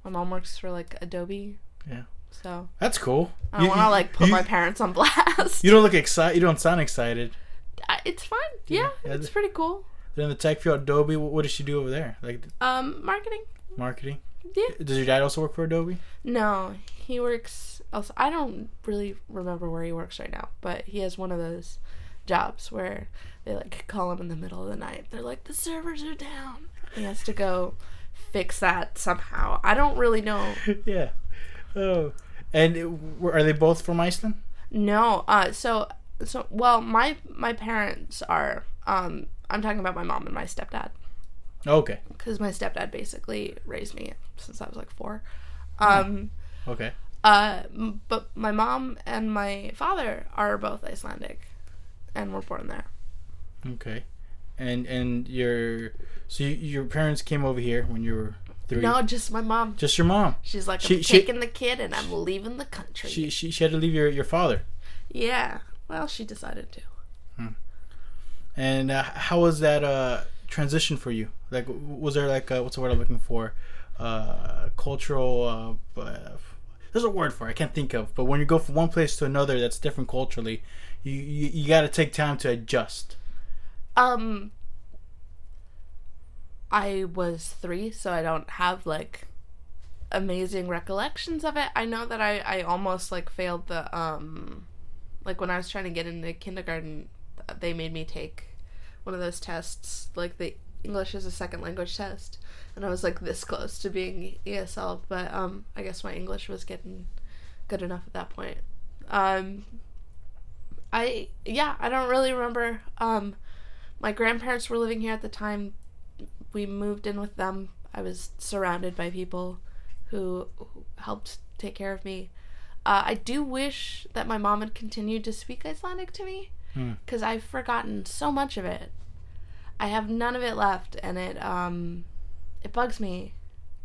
My mom works for like Adobe. Yeah. So That's cool. I don't want to like put you- my parents on <laughs> blast. You don't look excited. You don't sound excited. I- it's fine. Yeah, Yeah, it's pretty cool. Then in the tech field, Adobe. What, what does she do over there? Like Um, marketing. marketing. Yeah. Does your dad also work for Adobe? No, he works. Also, I don't really remember where he works right now, but he has one of those jobs where they like call him in the middle of the night. They're like, the servers are down. He has to go fix that somehow. I don't really know. <laughs> yeah. Oh. And it, are they both from Iceland? No. Uh. So. So. Well, my my parents are. Um. I'm talking about my mom and my stepdad Okay. because my stepdad basically raised me since I was like four. Um. Okay. Uh, but my mom and my father are both Icelandic, and were born there. Okay. And and your so you, your parents came over here when you were No, just my mom. Just your mom. She's like, I'm She- she- taking the kid and I'm leaving the country. She, she she had to leave your your father. yeah. Well, she decided to. And uh, how was that uh, transition for you? Like, was there like uh what's the word I'm looking for? Uh, cultural. Uh, uh, there's a word for it, I can't think of. But when you go from one place to another that's different culturally, you you, you got to take time to adjust. Um, I was three, so I don't have like amazing recollections of it. I know that I I almost like failed the um, like when I was trying to get into kindergarten, they made me take one of those tests, like the English as a second language test, and I was like this close to being ESL, but um, I guess my English was getting good enough at that point. Um, I yeah, I don't really remember. Um, my grandparents were living here at the time. We moved in with them. I was surrounded by people who, who helped take care of me. Uh, I do wish that my mom had continued to speak Icelandic to me Hmm. because I've forgotten so much of it. I have none of it left, and it um, it bugs me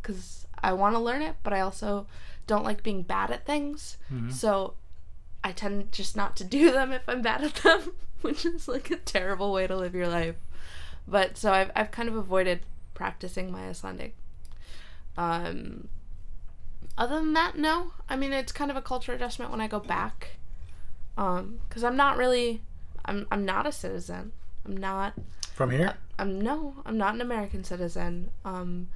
because I want to learn it, but I also don't like being bad at things. Mhm. So I tend just not to do them if I'm bad at them, <laughs> which is like a terrible way to live your life. But so I've I've kind of avoided practicing my Icelandic. Um, other than that, no. I mean, it's kind of a culture adjustment when I go back, um, because I'm not really, I'm I'm not a citizen. I'm not. From here? I'm no. I'm not an American citizen. Um,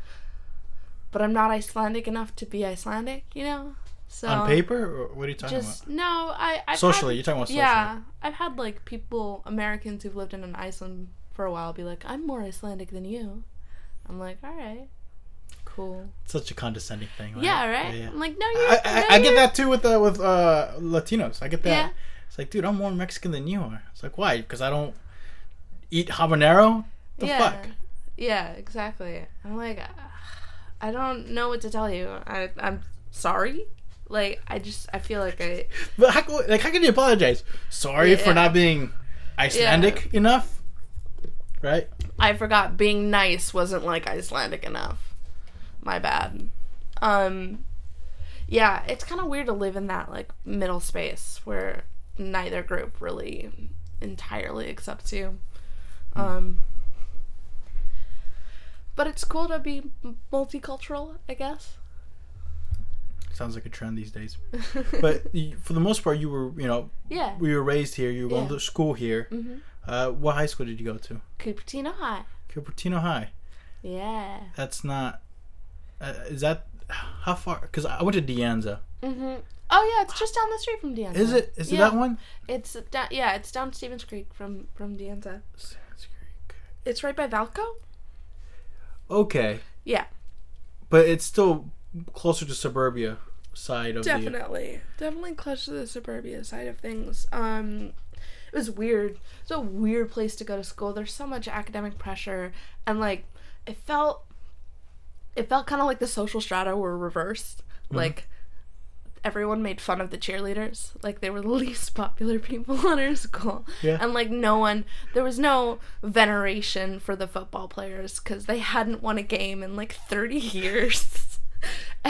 but I'm not Icelandic enough to be Icelandic. You know. So On paper? What are you talking about? just no. I I've Socially, had- you're talking about socially. Yeah, I've had like people, Americans who've lived in an Iceland for a while, be like, "I'm more Icelandic than you." I'm like, "All right, cool." Such a condescending thing. Right? Yeah, right. Yeah, yeah. I'm like, "No, you're." I, I, no, I get you're- that too with uh, with uh, Latinos. I get that. Yeah. It's like, dude, I'm more Mexican than you are. It's like, why? Because I don't eat habanero. The yeah, fuck? yeah, exactly. I'm like, "Ugh, I don't know what to tell you. I, I'm sorry. Like, I just, I feel like I, <laughs> But how, like, how can you apologize? Sorry for Yeah. not being Icelandic enough, right? I forgot being nice wasn't like Icelandic enough. My bad. Um yeah, it's kind of weird to live in that like middle space where neither group really entirely accepts you. Um but it's cool to be multicultural, I guess. Sounds like a trend these days. <laughs> But you, for the most part, you were, you know, yeah. we were raised here. You were going Yeah. to school here. Mhm. Uh, what high school did you go to? Cupertino High. Cupertino High. Yeah. That's not. Uh, is that how far? Because I went to De Anza. Mhm. Oh yeah, it's just down the street from De Anza. Is it? Is it that one? It's down, yeah, it's down Stevens Creek from from De Anza. Stevens Creek. It's right by Vallco. Okay, Yeah, but it's still closer to suburbia side of the. definitely, definitely close to the suburbia side of things. Um, was weird. It's a weird place to go to school. There's so much academic pressure, and like it felt, it felt kind of like the social strata were reversed. Mm-hmm. Like everyone made fun of the cheerleaders. Like they were the <laughs> least popular people <laughs> in our school. Yeah. And like no one, there was no veneration for the football players because they hadn't won a game in like 30 <laughs> years. <laughs>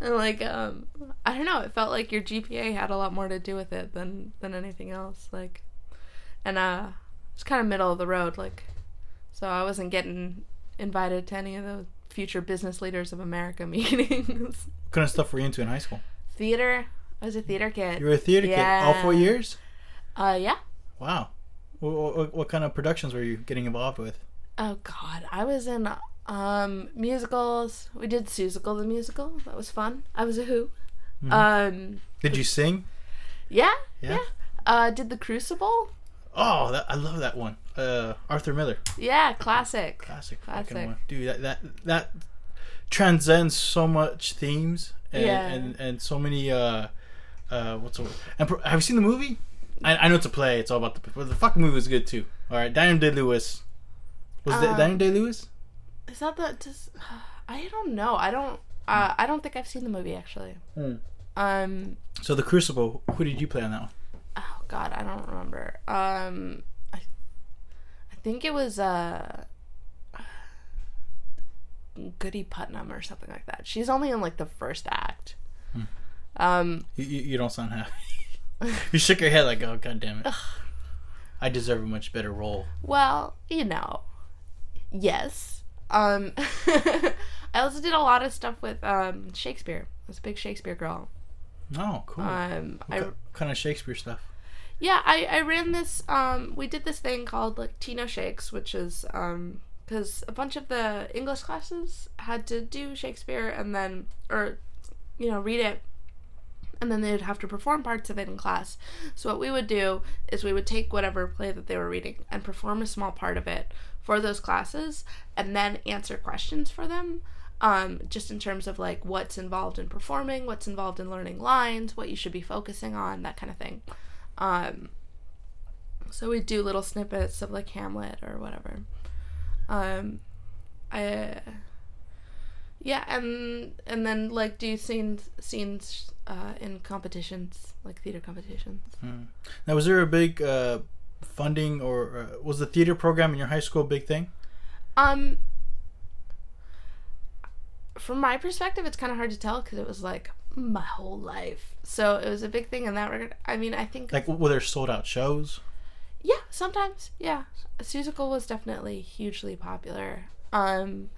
and like um I don't know, it felt like your GPA had a lot more to do with it than than anything else. Like and uh it's kind of middle of the road like so I wasn't getting invited to any of the future business leaders of America <laughs> meetings. What kind of stuff were you into in high school? theater. I was a theater kid. You were a theater kid all four years. Uh yeah. Wow. What, what, what kind of productions were you getting involved with? Oh God, I was in um musicals. We did Seussical the musical. That was fun. I was a Who. Mm-hmm. Um, Did you sing? yeah, Yeah. yeah. Uh, did the Crucible? Oh, that, I love that one. Uh, Arthur Miller, Yeah, classic. classic, Classic. one, dude. That that that transcends so much themes and Yeah. and, and so many. Uh, uh, what's the word? And pro- have you seen the movie? I, I know it's a play. It's all about the but the fucking movie was good too. All right, Daniel Day Lewis. Was Um, Daniel Day Lewis? Is that the? Does, <sighs> I don't know. I don't. Uh, I don't think I've seen the movie actually. Hmm. Um. So the Crucible. Who did you play on that one? Oh God, I don't remember. Um. I, I think it was uh. Goody Putnam or something like that. She's only in like the first act. Hmm. Um. You, you, you don't sound happy. <laughs> you shook your head like, oh god damn it. I deserve a much better role. Well, you know, yes. Um, <laughs> I also did a lot of stuff with um, Shakespeare. I was a big Shakespeare girl. Oh, cool. Um, what I kind of Shakespeare stuff? yeah, I I ran this. Um, we did this thing called like Tino Shakes, which is um because a bunch of the English classes had to do Shakespeare and then or you know read it and then they'd have to perform parts of it in class. So what we would do is we would take whatever play that they were reading and perform a small part of it for those classes and then answer questions for them. Um, just in terms of like what's involved in performing, what's involved in learning lines, what you should be focusing on, that kind of thing. Um, so we do little snippets of like Hamlet or whatever. Um, I yeah, and and then like do scenes scenes uh, in competitions, like theater competitions. Now, was there a big uh, funding or uh, was the theater program in your high school a big thing? Um, from my perspective, it's kind of hard to tell because it was like my whole life. So it was a big thing in that regard. I mean, I think Like, were there sold out shows? Yeah, sometimes. Yeah, Seussical was definitely hugely popular. Um,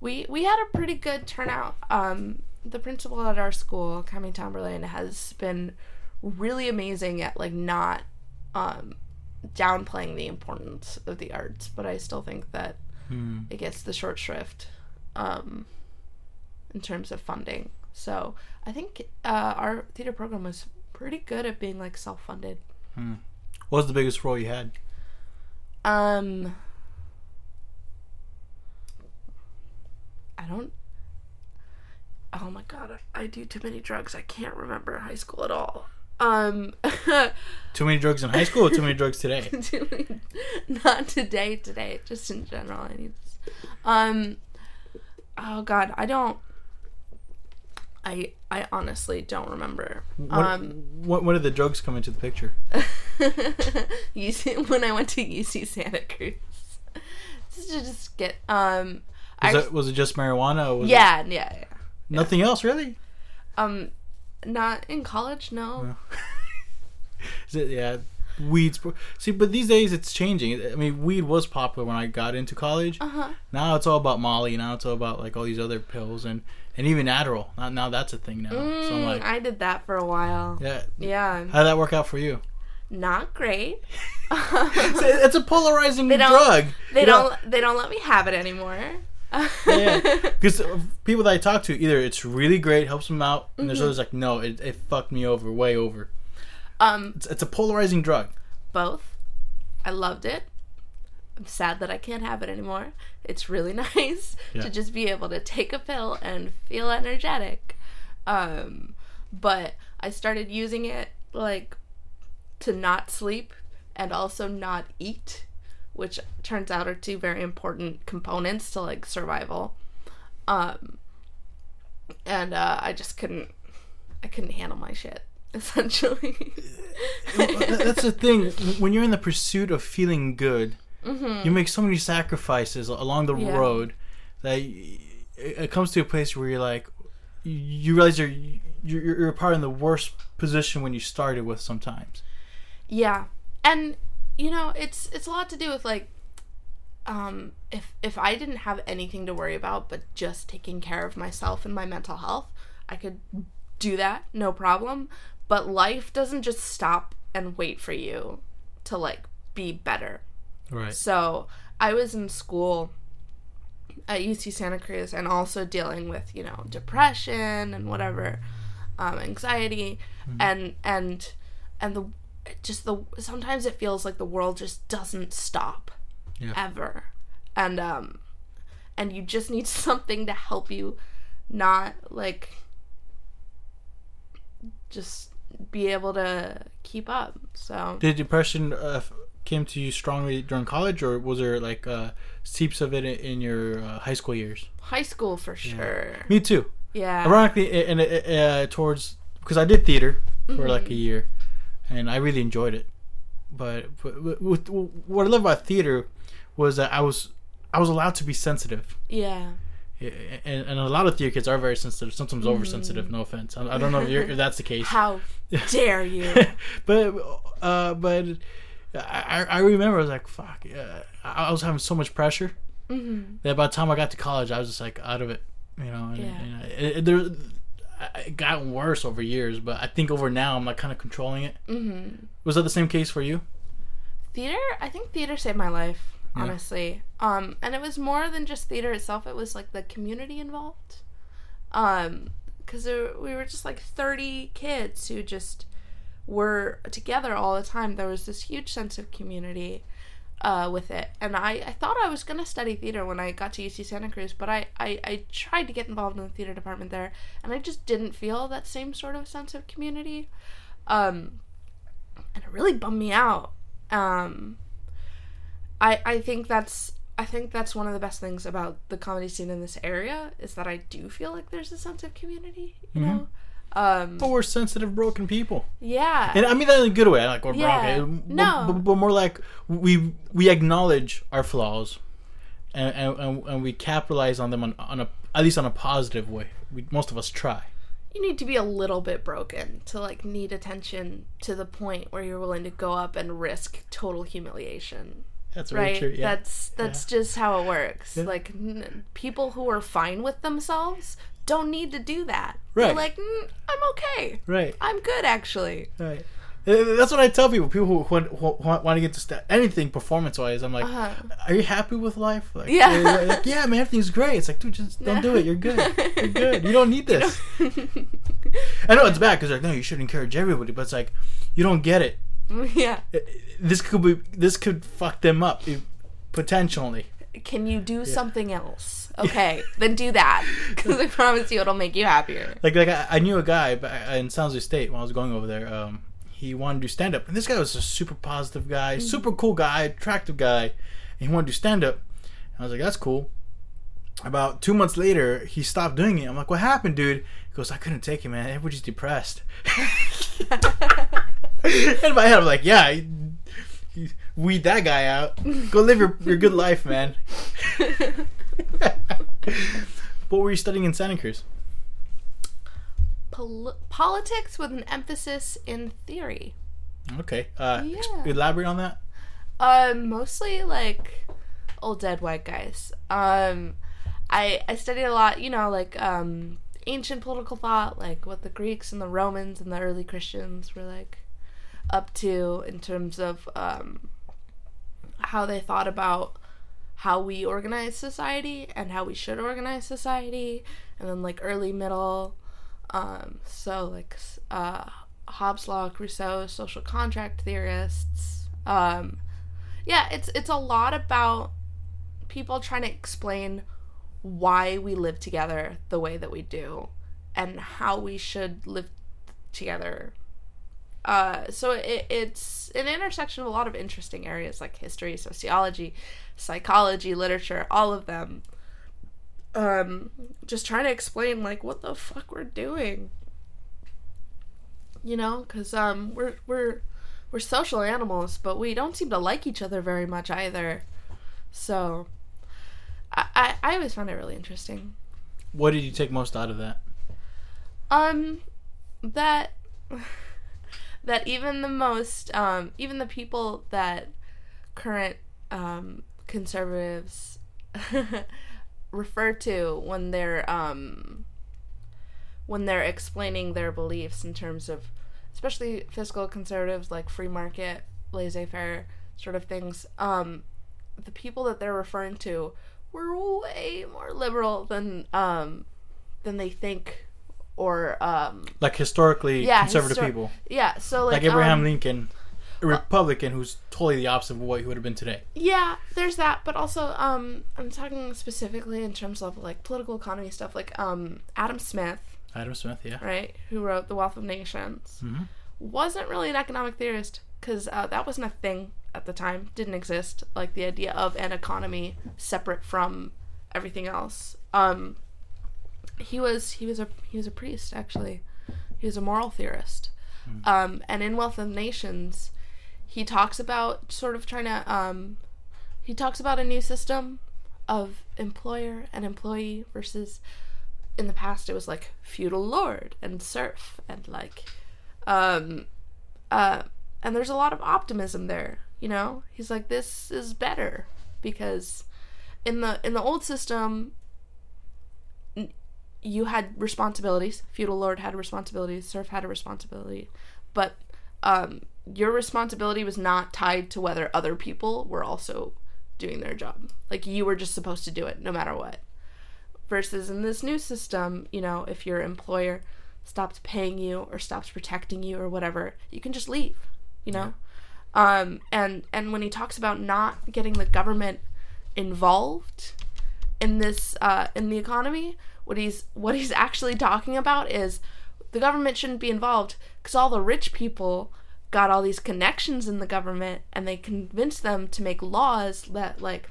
we we had a pretty good turnout. Um, the principal at our school, Kami Tamberlane, has been really amazing at like not um, downplaying the importance of the arts, but I still think that Hmm. it gets the short shrift um, in terms of funding. So I think uh, our theater program was pretty good at being like self funded. What was the biggest role you had? Um, I don't. Oh my god, I do too many drugs. I can't remember high school at all. Um, <laughs> Too many drugs in high school or too many drugs today? <laughs> many, not today. Today, just in general. I need. This. Um, oh god, I don't. I I honestly don't remember. What, Um, what, when did the drugs come into the picture? <laughs> UC when I went to UC Santa Cruz. Just to just get um. Was, I, it, was it just marijuana? Or was yeah, yeah, yeah. It nothing else, really? Um, not in college, no. <laughs> Is it, yeah. Weeds. See, but these days it's changing. I mean, weed was popular when I got into college. Uh huh. Now it's all about Molly. Now it's all about like all these other pills and and even Adderall. Now, now that's a thing now. so I'm like, Mm, I did that for a while. yeah. Yeah, How did that work out for you? not great. <laughs> It's a, it's a polarizing They drug. they You don't. They don't let me have it anymore. Yeah, because <laughs> people that I talk to, either it's really great, helps them out, and Mm-hmm. there's others like, no, it, it fucked me over, way over. um, It's, it's a polarizing drug. both. I loved it. I'm sad that I can't have it anymore. It's really <laughs> nice Yeah. to just be able to take a pill and feel energetic. Um, but I started using it like to not sleep and also not eat, which turns out are two very important components to like survival. Um, and uh, I just couldn't, I couldn't handle my shit <laughs> essentially. That's the thing. When you're in the pursuit of feeling good, Mm-hmm. you make so many sacrifices along the Yeah. road that it comes to a place where you're like, you realize you're you're, you're part in the worst position when you started with sometimes. Yeah. And you know, it's it's a lot to do with like um if if I didn't have anything to worry about but just taking care of myself and my mental health, I could do that, no problem. But life doesn't just stop and wait for you to like be better. Right. So, I was in school at UC Santa Cruz and also dealing with, you know, depression and whatever, um, anxiety and and and the just the sometimes it feels like the world just doesn't stop Yeah. ever. And um and you just need <laughs> something to help you not like just be able to keep up. So Did depression uh, came to you strongly during college, or was there like uh, seeps of it in, in your uh, high school years? high school for sure. Me too. Yeah. Ironically, and uh, towards because I did theater for like a Mm-hmm. year, and I really enjoyed it. But, but with, what I love about theater was that I was I was allowed to be sensitive, Yeah. and, and a lot of theater kids are very sensitive, sometimes oversensitive. No offense, I, I don't know if, you're, if that's the case. How <laughs> dare you? <laughs> but uh, but I, I remember I was like, fuck, uh, I I was having so much pressure hmm that by the time I got to college, I was just like out of it, you know. And, Yeah. and it, it, there, it got worse over years, but I think over now I'm like kind of controlling it. hmm Was that the same case for you? Theater, I think theater saved my life, Yeah. honestly. Um, and it was more than just theater itself. It was like the community involved. Um, because we were just like 30 kids who just were together all the time. There was this huge sense of community uh, with it. And I, I thought I was going to study theater when I got to UC Santa Cruz, but I, I, I tried to get involved in the theater department there, and I just didn't feel that same sort of sense of community. Um, and it really bummed me out. Um, I I think that's I think that's one of the best things about the comedy scene in this area is that I do feel like there's a sense of community. You know, um, But we're sensitive, broken people, yeah, and I mean that in a good way. Like we're Yeah. broken, but- No. but, but more like we we acknowledge our flaws, and and, and, we capitalize on them on, on a at least on a positive way. We, most of us try. you need to be a little bit broken to like need attention to the point where you're willing to go up and risk total humiliation That's right true. Yeah. that's that's just how it works Yeah. like n- people who are fine with themselves don't need to do that They're Right. like mm, i'm okay right. i'm good actually Right. Uh, That's what I tell people. People who, who, who want to get to st- anything performance wise, I'm like, Uh-huh. "Are you happy with life?" Like, Yeah. they're like, yeah, man, everything's great. It's like, dude, just don't do it. You're good. You're good. You don't need this. <laughs> I know it's bad because like, no, you should encourage everybody, but it's like, you don't get it. <laughs> yeah Uh, This could be. This could fuck them up potentially. can you do something else okay then do that because i promise you it'll make you happier Like, like I, I knew a guy in San Jose State when I was going over there. Um, he wanted to do stand up, and this guy was a super positive guy, super cool guy, attractive guy, and he wanted to do stand up. I was like, that's cool. About two months later, he stopped doing it. I'm like, what happened, dude? He goes, I couldn't take it, man. Everybody's depressed. <laughs> in my head, I'm like, yeah, you- you weed that guy out. Go live your, your good life, man. <laughs> <laughs> what were you studying in Santa Cruz? Pol- politics with an emphasis in theory Okay. Uh, Yeah. elaborate on that. Um, mostly like old dead white guys. Um, I I studied a lot, you know, like um ancient political thought, like what the Greeks and the Romans and the early Christians were like up to in terms of um how they thought about how we organize society and how we should organize society, and then like early middle, um, so like uh, Hobbes, Locke, Rousseau, social contract theorists. Um, yeah, it's it's a lot about people trying to explain why we live together the way that we do and how we should live together. Uh, so it, it's an intersection of a lot of interesting areas like history, sociology, psychology, literature, all of them. Um, just trying to explain like what the fuck we're doing. You know, because um, we're we're we're social animals, but we don't seem to like each other very much either. So, I I, I always found it really interesting. What did you take most out of that? Um, that that even the most um even the people that current um conservatives <laughs> refer to when they're um when they're explaining their beliefs in terms of especially fiscal conservatives like free market laissez-faire sort of things um the people that they're referring to were way more liberal than um than they think or um Like historically yeah conservative histor- people, yeah so like, like Abraham um, Lincoln, a Republican who's totally the opposite of what he would have been today. Yeah, there's that, but also um I'm talking specifically in terms of like political economy stuff like um Adam Smith, Adam Smith, yeah. right, who wrote The Wealth of Nations. Mhm. Wasn't really an economic theorist cuz uh, that wasn't a thing at the time, didn't exist like the idea of an economy separate from everything else. Um he was he was a he was a priest actually. He was a moral theorist. Um and in Wealth of Nations he talks about sort of trying to um he talks about a new system of employer and employee versus in the past it was like feudal lord and serf and like um uh and there's a lot of optimism there you know he's like this is better because in the in the old system you had responsibilities. Feudal lord had responsibilities serf had a responsibility. But um your responsibility was not tied to whether other people were also doing their job. Like you were just supposed to do it no matter what. Versus in this new system you know if your employer stops paying you or stops protecting you or whatever you can just leave you know? Um and and when he talks about not getting the government involved in this uh in the economy what he's what he's actually talking about is the government shouldn't be involved because all the rich people got all these connections in the government and they convinced them to make laws that like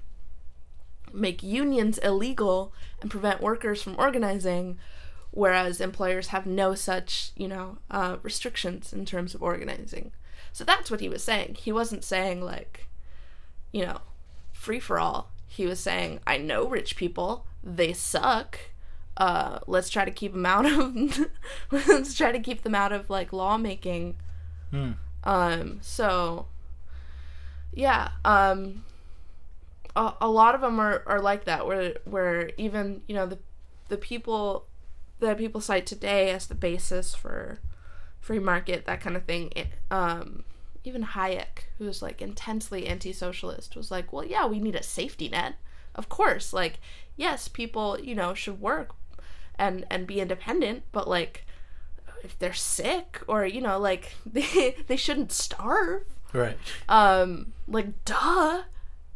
make unions illegal and prevent workers from organizing whereas employers have no such you know uh, restrictions in terms of organizing. So that's what he was saying. He wasn't saying like you know free for all he was saying i know rich people they suck uh, let's try to keep them out of <laughs> let's try to keep them out of like lawmaking. Hmm. Um, so yeah, um, a, a lot of them are, are like that, where where even you know the the people that people cite today as the basis for free market, that kind of thing. it- um, even Hayek, who's like intensely anti-socialist, was like, "Well, yeah, we need a safety net, of course. Like, yes, people, you know, should work and and be independent, but like, if they're sick or you know, like <laughs> they they shouldn't starve. Right. Um, like, duh.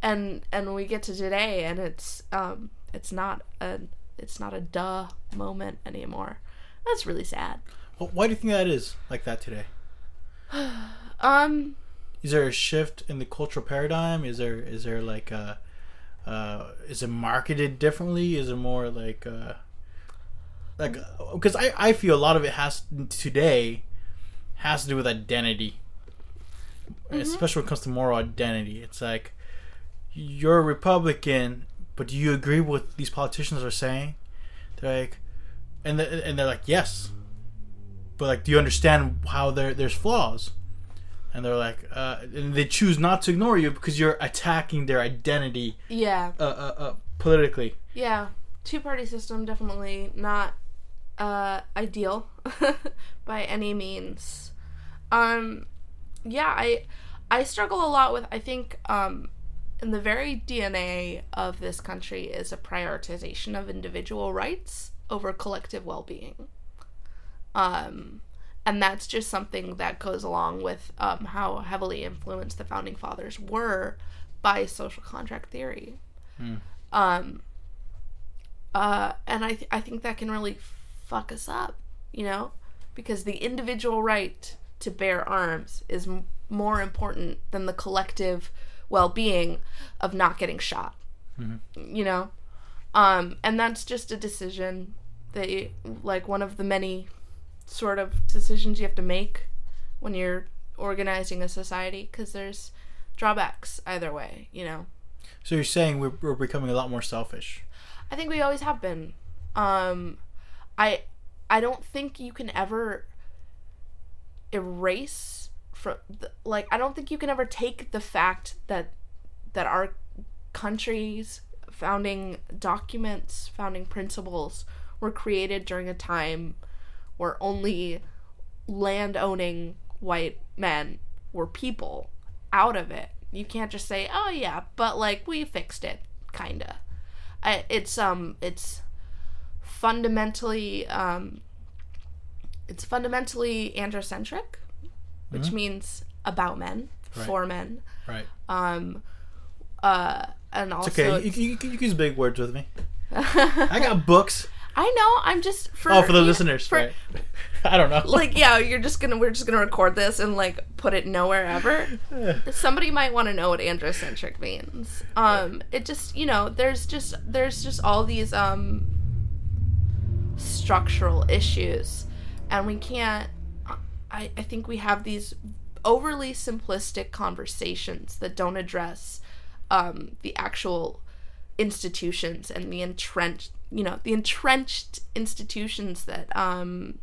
And and we get to today, and it's um, it's not a it's not a duh moment anymore. That's really sad. Well, why do you think that is like that today? <sighs> <sighs> <sighs> Um, Is there a shift in the cultural paradigm? Is there is there like a uh, is it marketed differently? Is it more like uh, like because I I feel a lot of it has today has to do with identity, especially when it comes to moral identity. It's like you're a Republican, but do you agree with what these politicians are saying? They're like, and they and they're like yes, but like, do you understand how there there's flaws? And they're like, uh, and they choose not to ignore you because you're attacking their identity yeah, uh, uh, uh, politically. yeah. Two party system definitely not uh ideal <laughs> by any means. Um, yeah, I I struggle a lot with. I think um, in the very DNA of this country is a prioritization of individual rights over collective well being. Um, and that's just something that goes along with um, how heavily influenced the founding fathers were by social contract theory. Um, uh, and I, th- I think that can really fuck us up, you know, because the individual right to bear arms is m- more important than the collective well-being of not getting shot. You know, um, and that's just a decision that, you, like, one of the many sort of decisions you have to make when you're organizing a society, because there's drawbacks either way. You know. So you're saying we're, we're becoming a lot more selfish. I think we always have been. Um, I I don't think you can ever erase from the, like I don't think you can ever take the fact that that our country's founding documents, founding principles were created during a time where only land owning white men were people out of it. You can't just say, "Oh yeah, but like we fixed it." Kinda. I, it's um it's fundamentally um it's fundamentally androcentric, which means about men, Right. for men. Right. Um uh and also It's okay. You, it's- you, you, you can use big words with me. <laughs> I got books. I know, I'm just for Oh, for the listeners, for- right? <laughs> I don't know. Like yeah, you're just gonna we're just gonna record this and like put it nowhere ever. <laughs> Somebody might want to know what androcentric means. Um, it just you know there's just there's just all these um structural issues, and we can't. I I think we have these overly simplistic conversations that don't address um the actual institutions and the entrenched you know the entrenched institutions that um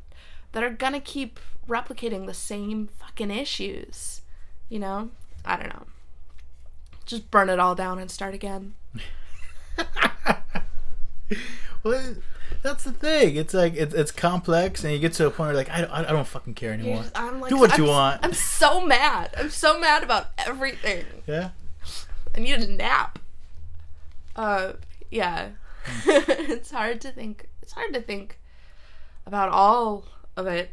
that are gonna keep replicating the same fucking issues you know i don't know just burn it all down and start again <laughs> well, that's the thing. It's like it's, it's complex, and you get to a point where like I, don't- I don't fucking care anymore. just- I'm like, Do what I'm, you want. i'm so mad i'm so mad about everything Yeah. i need a nap uh yeah <laughs> it's hard to think it's hard to think about all of it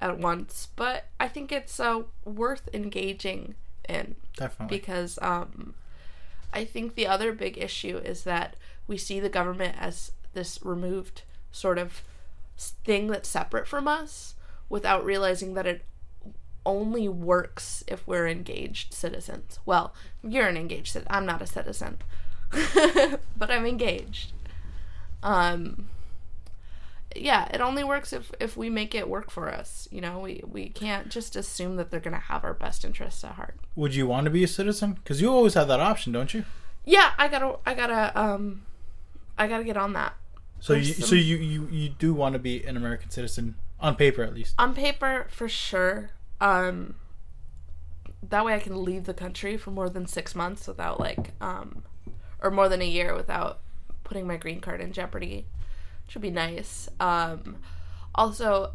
at once but i think it's uh, worth engaging in Definitely. because um, I think the other big issue is that we see the government as this removed sort of thing that's separate from us without realizing that it only works if we're engaged citizens. Well, you're an engaged citizen. I'm not a citizen, <laughs> but I'm engaged. Um, yeah, it only works if if we make it work for us. You know, we we can't just assume that they're gonna have our best interests at heart. Would you want to be a citizen? Because you always have that option, don't you? Yeah, I gotta, I gotta, um, I gotta get on that. So you, There's so you, you you do want to be an American citizen on paper at least. on paper for sure um that way i can leave the country for more than six months without like um or more than a year without putting my green card in jeopardy which would be nice um also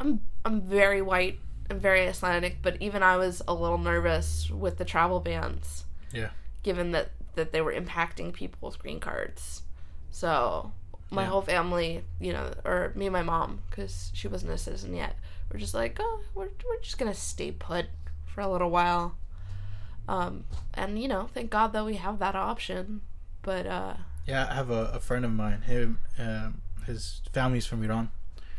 i'm i'm very white and very icelandic but even i was a little nervous with the travel bans Yeah. given that that they were impacting people's green cards so my Yeah. whole family you know or me and my mom because she wasn't a citizen yet we're just like oh we're, we're just gonna stay put for a little while um and you know thank god that we have that option but uh Yeah, I have a, a friend of mine. Him, um, his family's from Iran,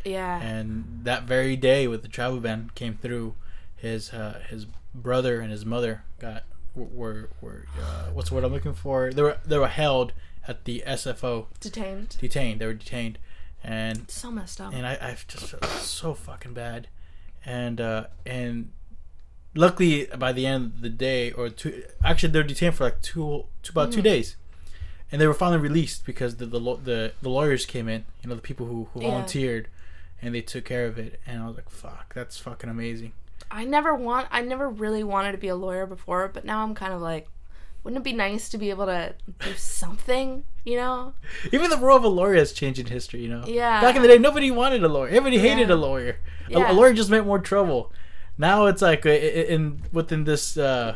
yeah and that very day, with the travel ban came through, his uh, his brother and his mother got were were uh, what's the word I'm looking for? They were they were held at the SFO, detained detained. They were detained, and so messed up and I I just felt so fucking bad, and uh, and luckily by the end of the day or two, actually they're detained for like two, two about two Mhm. days, and they were finally released because the the the, the lawyers came in, you know the people who, who Yeah. volunteered, and they took care of it, and I was like fuck that's fucking amazing. i never want i never really wanted to be a lawyer before but now i'm kind of like wouldn't it be nice to be able to do something you know <laughs> Even the role of a lawyer has changed in history, you know. Yeah. Back in the day, nobody wanted a lawyer. Everybody hated Yeah. a lawyer. A- Yeah. A, lawyer just meant more trouble. Now it's like uh, in within this uh,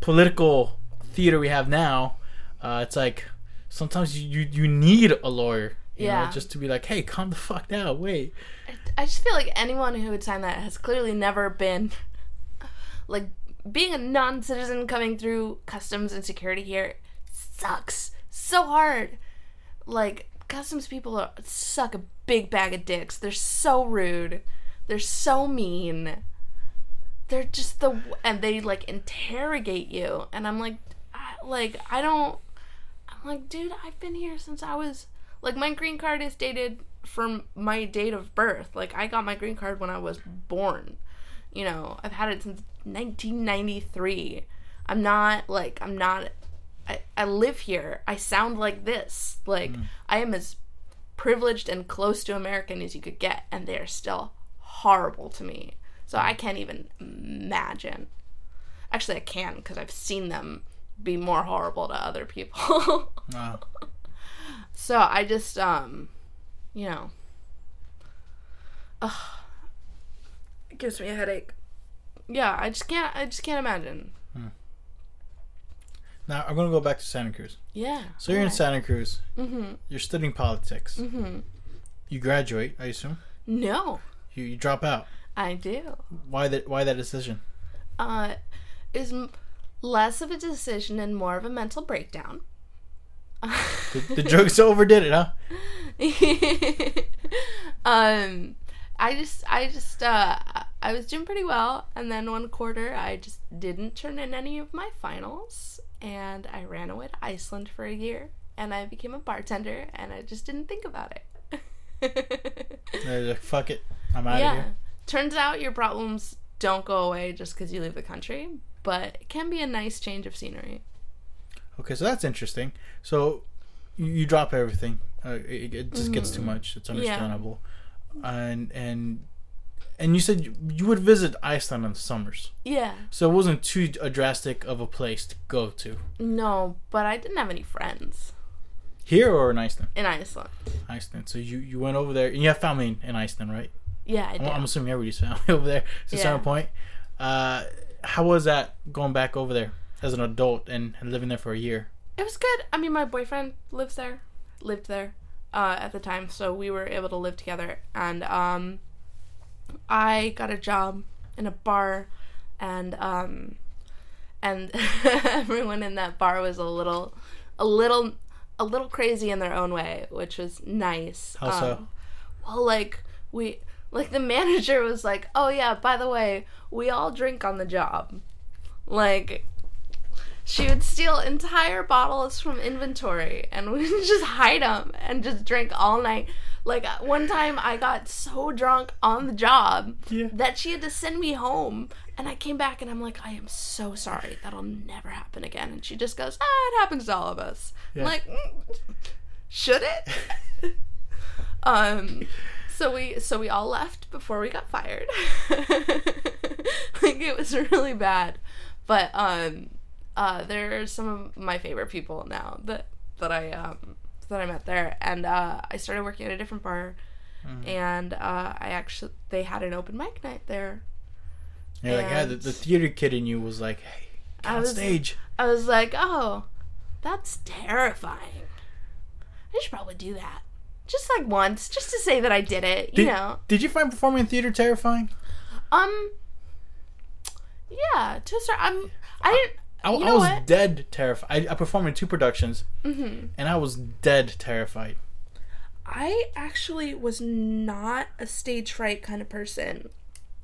political theater we have now, uh, it's like sometimes you, you you need a lawyer. You Yeah. Know, just to be like, hey, calm the fuck down. Wait. I just feel like anyone who would sign that has clearly never been like being a non-citizen coming through customs and security here sucks so hard. Like customs people are, suck a big bag of dicks. They're so rude. They're so mean. They're just the and they like interrogate you and I'm like I, like I don't I'm like dude, I've been here since I was like my green card is dated from my date of birth. Like I got my green card when I was born. You know, I've had it since 1993. I'm not like I'm not I, I live here. I sound like this. Like mm. I am as privileged and close to American as you could get and they're still horrible to me. So I can't even imagine. Actually, I can because I've seen them be more horrible to other people. <laughs> Wow. So I just, um, you know, ugh, it gives me a headache. Yeah, I just can't. I just can't imagine. Now I'm gonna go back to Santa Cruz. Yeah. So you're in Santa Cruz. Mm-hmm. You're studying politics. Mm-hmm. You graduate, I assume. No, You, you drop out. I do. Why that? Why that decision? Uh, is m- less of a decision and more of a mental breakdown. The, the drugs overdid it, huh? <laughs> um i just i just uh i was doing pretty well and then one quarter i just didn't turn in any of my finals and i ran away to iceland for a year and i became a bartender and i just didn't think about it like, fuck it, I'm out of yeah here. turns out your problems don't go away just because you leave the country but it can be a nice change of scenery Okay, so that's interesting. So you, you drop everything. Uh, it, it just gets too much. It's understandable. And and and you said you, you would visit Iceland in the summers, yeah so it wasn't too uh, drastic of a place to go to. no but i didn't have any friends Here or in Iceland? in iceland Iceland. So you you went over there, and you have family in, in Iceland, right? yeah i I'm, did I'm assuming everybody's family <laughs> over there to a Yeah. certain point. Uh, how was that going back over there as an adult and, and living there for a year? It was good. I mean, my boyfriend lives there, lived there uh, at the time, so we were able to live together. And um, I got a job in a bar, and um, and <laughs> everyone in that bar was a little, a little, a little crazy in their own way, which was nice. How so? Um, well, like we, like the <laughs> manager was like, "Oh yeah, by the way, we all drink on the job." Like she would steal entire bottles from inventory and <laughs> we would just hide them and just drink all night. Like uh, one time I got so drunk on the job Yeah. that she had to send me home and I came back and I'm like I am so sorry. That'll never happen again. And she just goes, "Ah, it happens to all of us." Yeah. like mm. Should it? <laughs> um so we so we all left before we got fired. <laughs> like it was really bad. But um uh there's some of my favorite people now that that I um that I met there and uh I started working at a different bar and uh I actually they had an open mic night there. You're like, yeah, the, the theater kid in you was like, hey, get I was- stage. I was like, "Oh, that's terrifying. I should probably do that." Just like once, just to say that I did it, you Did, know. did you find performing in theater terrifying? Um yeah, to start I'm I didn't I, You I was what? dead terrified. I, I performed in two productions, mhm. and I was dead terrified. I actually was not a stage fright kind of person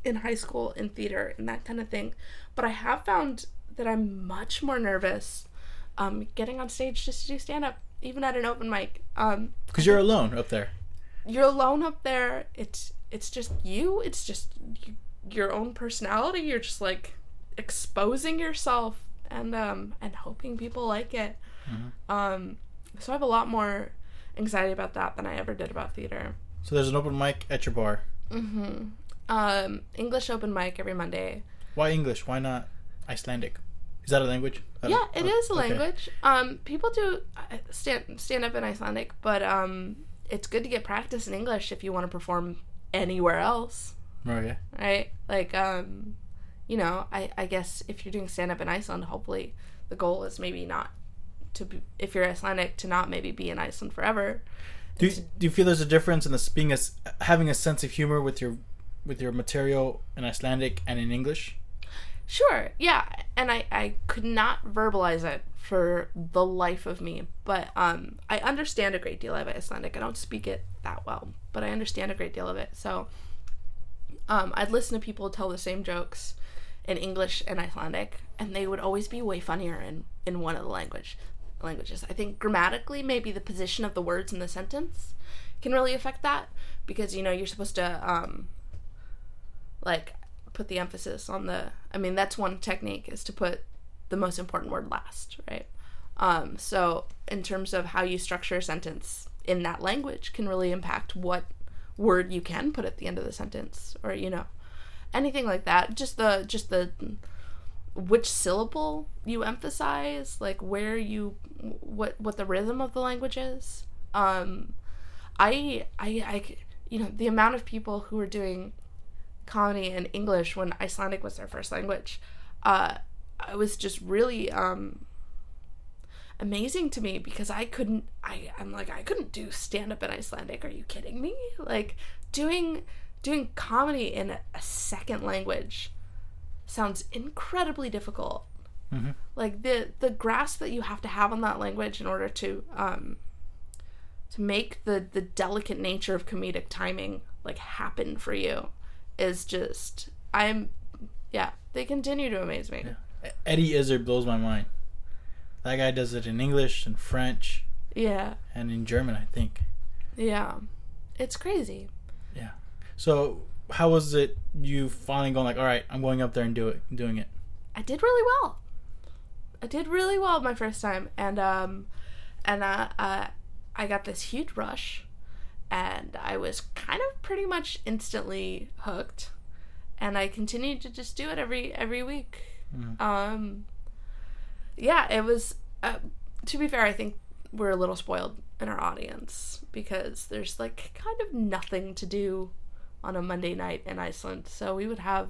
in high school, in theater, and that kind of thing. But I have found that I'm much more nervous um, getting on stage just to do stand up, even at an open mic. Um, Because you're alone up there. you're alone up there. It's it's just you. It's just you, your own personality. You're just like exposing yourself and um and hoping people like it. Um, so I have a lot more anxiety about that than I ever did about theater. So there's an open mic at your bar. Mm-hmm. Um, English open mic every Monday. Why English? Why not Icelandic? Is that a language? Yeah, it oh, is a okay. language. Um, people do uh, stand stand up in Icelandic, but um, it's good to get practice in English if you want to perform anywhere else. Okay. right? Like, um, you know, I, I guess if you're doing stand up in Iceland, hopefully the goal is maybe not to be, if you're Icelandic, to not maybe be in Iceland forever. Do you, do you feel there's a difference in this being a having a sense of humor with your with your material in Icelandic and in English? Sure, yeah, and I, I could not verbalize it for the life of me, but um, I understand a great deal of Icelandic. I don't speak it that well, but I understand a great deal of it. So um, I'd listen to people tell the same jokes in English and Icelandic, and they would always be way funnier in, in one of the language languages. I think grammatically, maybe the position of the words in the sentence can really affect that because you know you're supposed to um, like put the emphasis on the i mean that's one technique is to put the most important word last right? Um, so in terms of how you structure a sentence in that language can really impact what word you can put at the end of the sentence or you know anything like that. Just the just the which syllable you emphasize like where you what what the rhythm of the language is. Um i i i you know the amount of people who are doing comedy in English when Icelandic was their first language, uh, it was just really um, amazing to me because I couldn't. I I'm like I couldn't do stand up in Icelandic. Are you kidding me? Like doing doing comedy in a, a second language sounds incredibly difficult. Mhm. Like the the grasp that you have to have on that language in order to um, to make the the delicate nature of comedic timing like happen for you is just I'm yeah, they continue to amaze me. E- Eddie Izzard blows my mind. That guy does it in English and French Yeah. and in German, I think. Yeah. It's crazy. Yeah. So how was it you finally going like, all right, I'm going up there and do it, doing it? I did really well. I did really well my first time and um and uh, uh I got this huge rush and I was kind of pretty much instantly hooked and I continued to just do it every every week. Mhm. Um yeah, it was uh, to be fair, I think we're a little spoiled in our audience because there's like kind of nothing to do on a Monday night in Iceland. So we would have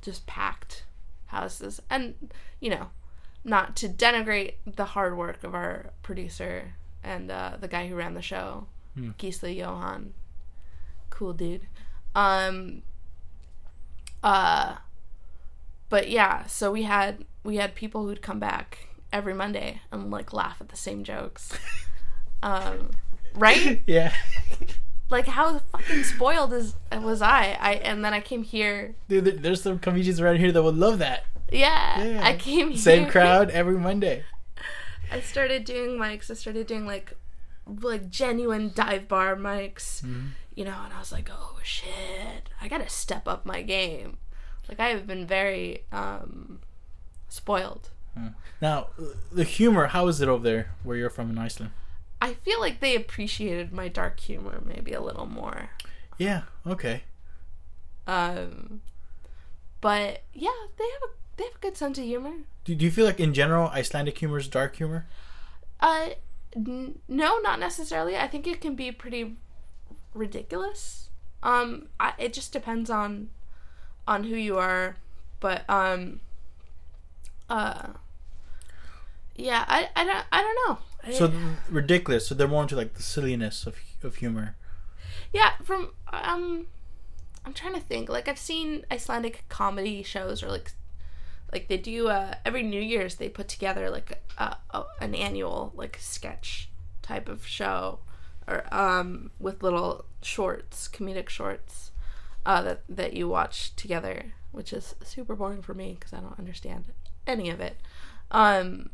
just packed houses and you know, not to denigrate the hard work of our producer and uh, the guy who ran the show, Hmm. Gisli Johan. Cool dude. Um uh but yeah, so we had we had people who'd come back every Monday and like laugh at the same jokes. <laughs> um right? yeah. Like how fucking spoiled is was I? I and then I came here. Dude, there's some comedians around here that would love that. Yeah, Yeah. I came here. Same crowd <laughs> every Monday. I started doing mics. I started doing like like genuine dive bar mics, Mhm. you know, and I was like, "Oh shit. I got to step up my game." Like I have been very um spoiled. Now, the humor, how is it over there where you're from in Iceland? I feel like they appreciated my dark humor maybe a little more. Yeah. Okay. Um, but yeah, they have a they have a good sense of humor. Do, do you feel like in general Icelandic humor is dark humor? Uh, n- no, not necessarily. I think it can be pretty ridiculous. Um, I, it just depends on on who you are, but um, uh, yeah, I, I don't I don't know. I- So ridiculous. So they're more into like the silliness of of humor. yeah, from um, I'm trying to think. Like I've seen Icelandic comedy shows or like like they do uh every New Year's they put together like a, a, an annual like sketch type of show or um with little shorts, comedic shorts uh that that you watch together, which is super boring for me because I don't understand any of it. Um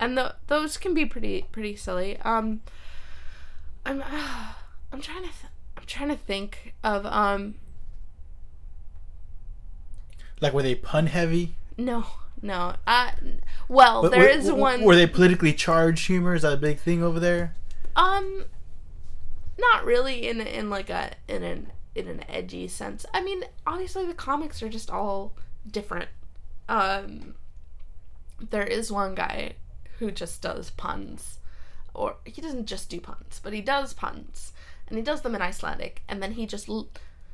and the, those can be pretty pretty silly. Um I'm <sighs> I'm trying to th- I'm trying to think of um Like were they pun heavy? No no uh well But there were- is one Were they politically charged humor? Is that a big thing over there? Um, not really in in like a in an in an edgy sense. I mean, obviously the comics are just all different. Um, there is one guy who just does puns, or he doesn't just do puns, but he does puns, and he does them in Icelandic, and then he just l-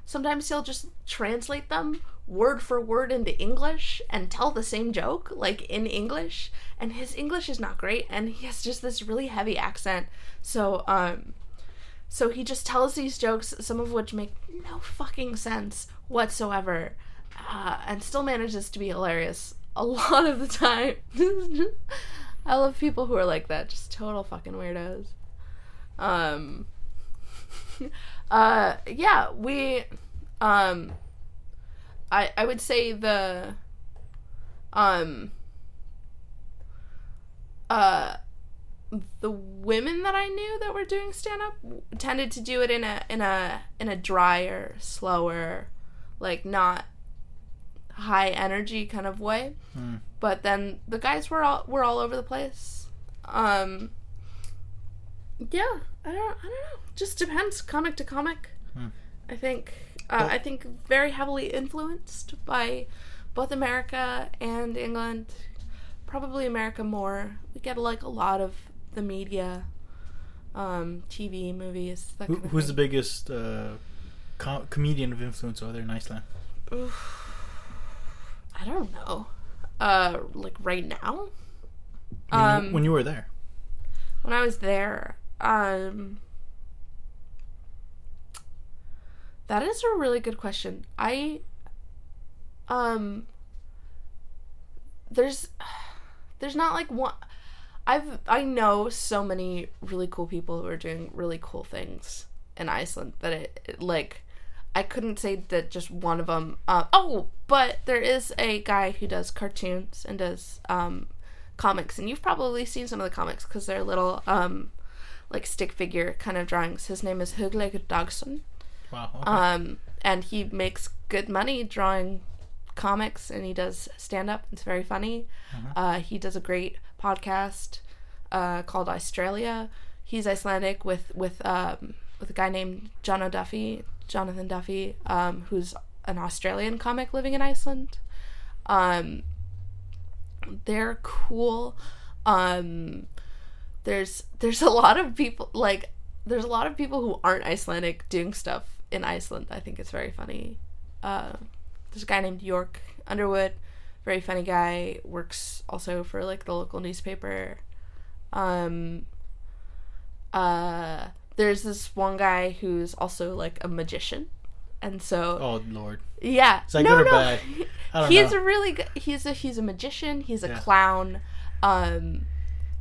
sometimes he'll just translate them word for word into English and tell the same joke like in English and his English is not great and he has just this really heavy accent. So um so he just tells these jokes some of which make no fucking sense whatsoever uh, and still manages to be hilarious a <laughs> lot of the time. <laughs> I love people who are like that just total fucking weirdos. Um <laughs> uh yeah we um i i would say the um uh the women that i knew that were doing stand up tended to do it in a in a in a drier slower like not high energy kind of way Hmm. but then the guys were all were all over the place um yeah i don't i don't know just depends comic to comic Hmm. i think uh, i think very heavily influenced by both america and england probably america more. We get like a lot of the media um tv movies that Who, who's the biggest uh, com- comedian of influence over there in Iceland? i don't know. Uh like right now? When, um you, when you were there, when I was there, um, that is a really good question. I, um, there's, there's not like one. I've I know so many really cool people who are doing really cool things in Iceland that it, it like I couldn't say that just one of them. Uh, oh, but there is a guy who does cartoons and does um, comics, and you've probably seen some of the comics because they're little um, like stick figure kind of drawings. His name is Hugleikur Dagsson, wow. Okay. um, and he makes good money drawing comics, and he does stand up. It's very funny. Uh, he does a great podcast uh, called Icetralia. He's Icelandic with with um, with a guy named Jono Duffy, Jonathan Duffy, um, who's an Australian comic living in Iceland. Um, they're cool. Um, there's there's a lot of people like there's a lot of people who aren't Icelandic doing stuff in Iceland. I think it's very funny. Uh, there's a guy named York Underwood, very funny guy. Works also for like the local newspaper. Um, uh, there's this one guy who's also like a magician, and so oh Lord, yeah, is that no, good or no. bad? <laughs> I don't he's know. a really good. He's a he's a magician. He's a Yeah. clown. Um,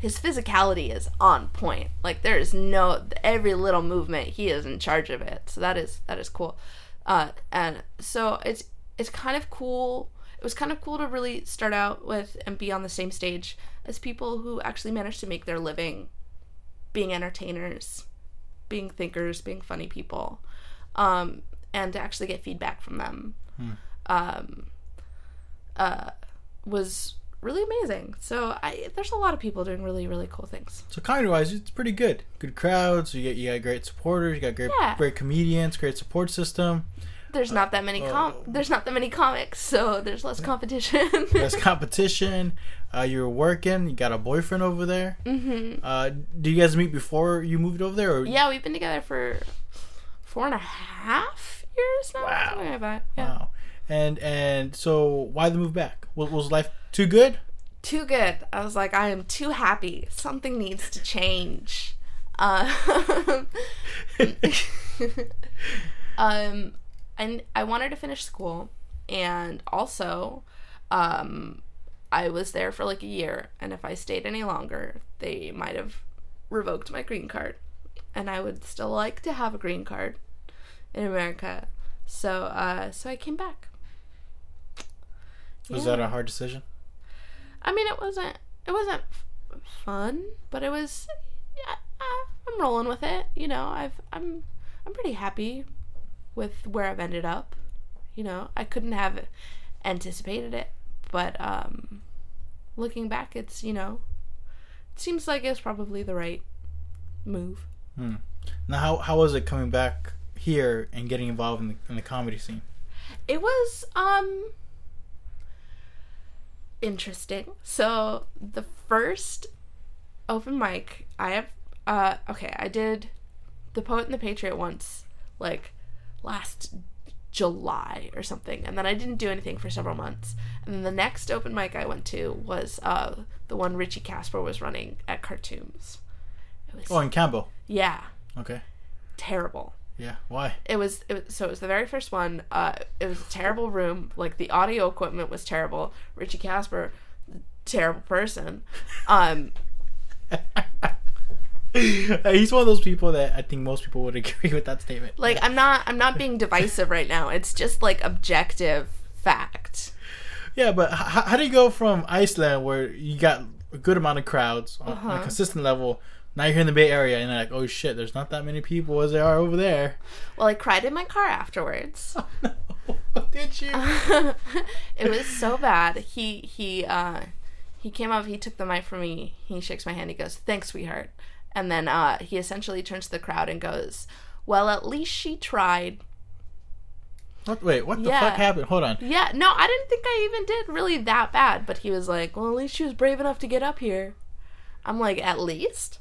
his physicality is on point. Like there is no every little movement he is in charge of it. So that is that is cool. Uh, and so it's it's kind of cool. It was kind of cool to really start out with and be on the same stage as people who actually managed to make their living being entertainers, being thinkers, being funny people, um, and to actually get feedback from them. Um, uh, was really amazing. So I there's a lot of people doing really really cool things. So comedy wise, it's pretty good. Good crowds. You get you got great supporters. You got great Yeah. great comedians. Great support system. There's not that many com oh. there's not that many comics, so there's less competition. <laughs> There's competition. Uh, you're working. You got a boyfriend over there. Mm-hmm. Uh, do you guys meet before you moved over there? Or? Yeah, we've been together for four and a half years now. Wow. Like. Yeah. Wow. And and so why the move back? Was, was life too good? Too good. I was like, I am too happy. Something needs to change. Uh, <laughs> um, and I wanted to finish school, and also, um, I was there for like a year, and if I stayed any longer, they might have revoked my green card, and I would still like to have a green card in America. So, uh, so I came back. Was Yeah. that a hard decision? I mean, it wasn't it wasn't f- fun, but it was. Yeah, uh, I'm rolling with it. You know, I've I'm I'm pretty happy with where I've ended up. You know, I couldn't have anticipated it, but um, looking back, it's you know, it seems like it's probably the right move. Now, how how was it coming back here and getting involved in the, in the comedy scene? It was um interesting. So the first open mic I have uh okay, I did The Poet and the Patriot once like last July or something, and then I didn't do anything for several months. And then the next open mic I went to was uh the one Richie Casper was running at Cartoons. It was Oh, in Campbell. yeah, Okay. terrible Yeah. Why? it was, it was so it was the very first one uh it was a terrible room like the audio equipment was terrible richie casper terrible person um <laughs> He's one of those people that I think most people would <laughs> agree with that statement. like i'm not i'm not being divisive right now it's just like objective fact Yeah, but h- how do you go from Iceland, where you got a good amount of crowds on, on a Uh-huh. consistent level, now you're here in the Bay Area, and you're like, oh shit, there's not that many people as there are over there. well i cried in my car afterwards <laughs> no, <laughs> did you? <laughs> it was so bad he he uh he came up he took the mic from me he shakes my hand he goes thanks sweetheart and then uh he essentially turns to the crowd and goes well at least she tried What, wait, what the Yeah. fuck happened? Hold on. Yeah, no, I didn't think I even did really that bad. But he was like, well, at least she was brave enough to get up here. I'm like, at least?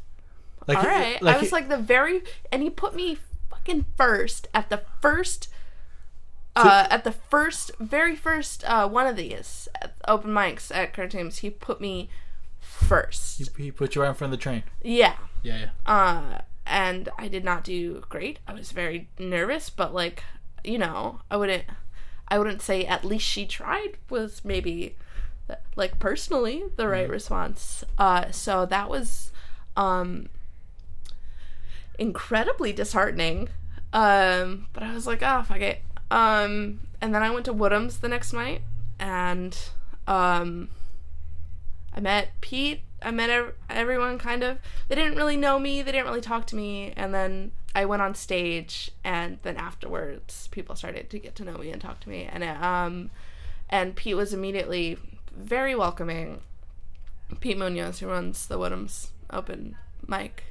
Like, All right. I was like the very, and he put me fucking first at the first, uh, at the first, very first uh, one of these at open mics at cartoons. He put me first. he, he put you right in front of the train. Yeah. Yeah, yeah. Uh, and I did not do great. I was very nervous, but like, you know, I wouldn't, I wouldn't say at least she tried was maybe, like personally the right response. Uh, so that was, um, incredibly disheartening. Um, but I was like, oh fuck it. Um, and then I went to Woodham's the next night, and um, I met Pete. I met ev- everyone kind of. They didn't really know me. They didn't really talk to me. And then I went on stage, and then afterwards, people started to get to know me and talk to me. And it, um, and Pete was immediately very welcoming. Pete Munoz, who runs the Woodham's open mic,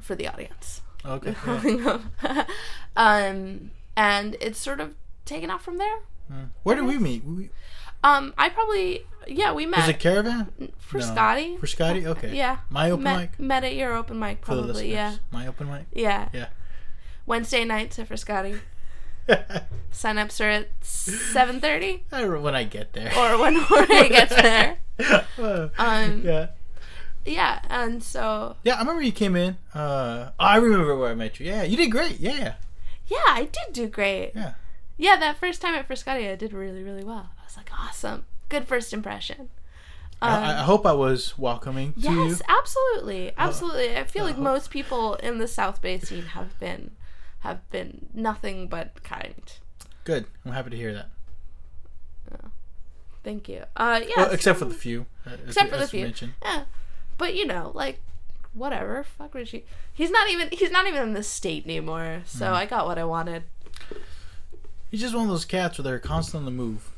for the audience. Okay. <laughs> yeah. um, and it's sort of taken off from there. Mm. Where did we meet? We, Um, I probably yeah we met was it Caravan? for No. Scotty. Frascati? Okay. Yeah. My open met, mic? Met at your open mic, For the probably. yeah. My open mic? Yeah. Yeah. Wednesday nights at Frascati. <laughs> Sign-ups are at seven thirty when I get there. or when Jorge gets there. <laughs> Um, yeah. Yeah, and so Yeah, I remember you came in. Uh, I remember where I met you. Yeah, you did great. Yeah, yeah, I did do great. yeah. Yeah, that first time at Frascati, I did really, really well. I was like, awesome, good first impression. Um, I, I hope I was welcoming to you. Yes, absolutely, absolutely. I feel like uh, most people in the South Bay scene have been have been nothing but kind. Good. I'm happy to hear that. Thank you. Uh, yeah. Well, except for the few. uh, as except for the as few. mentioned. Yeah, but you know, like whatever. Fuck Richie. He's not even he's not even in the state anymore. So Mm. I got what I wanted. He's just one of those cats where they're constantly on the move.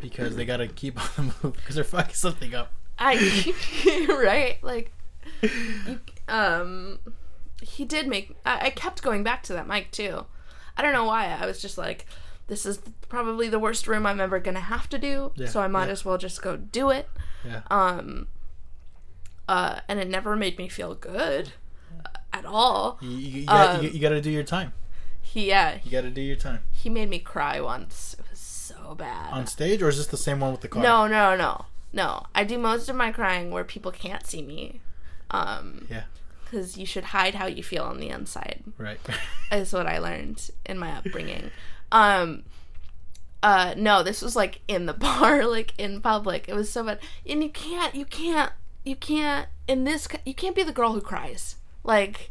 because they gotta keep <laughs> on the move because they're fucking something up. I <laughs> <laughs> right like you, um he did make I, I kept going back to that mic too. I don't know why. I was just like this is probably the worst room I'm ever going to have to do, Yeah, so I might yeah. as well just go do it. Yeah. Um uh and it never made me feel good at all. You, you, Um, you, you gotta do your time. He yeah, You gotta do your time he made me cry once. It was so bad. on stage, or is this the same one with the car? No, no, no. No. I do most of my crying where people can't see me. Um Yeah. cuz you should hide how you feel on the inside. Right. <laughs> Is what I learned in my upbringing. Um uh no, this was like in the <laughs> bar, like in public. It was so bad. And you can't you can't you can't in this you can't be the girl who cries. Like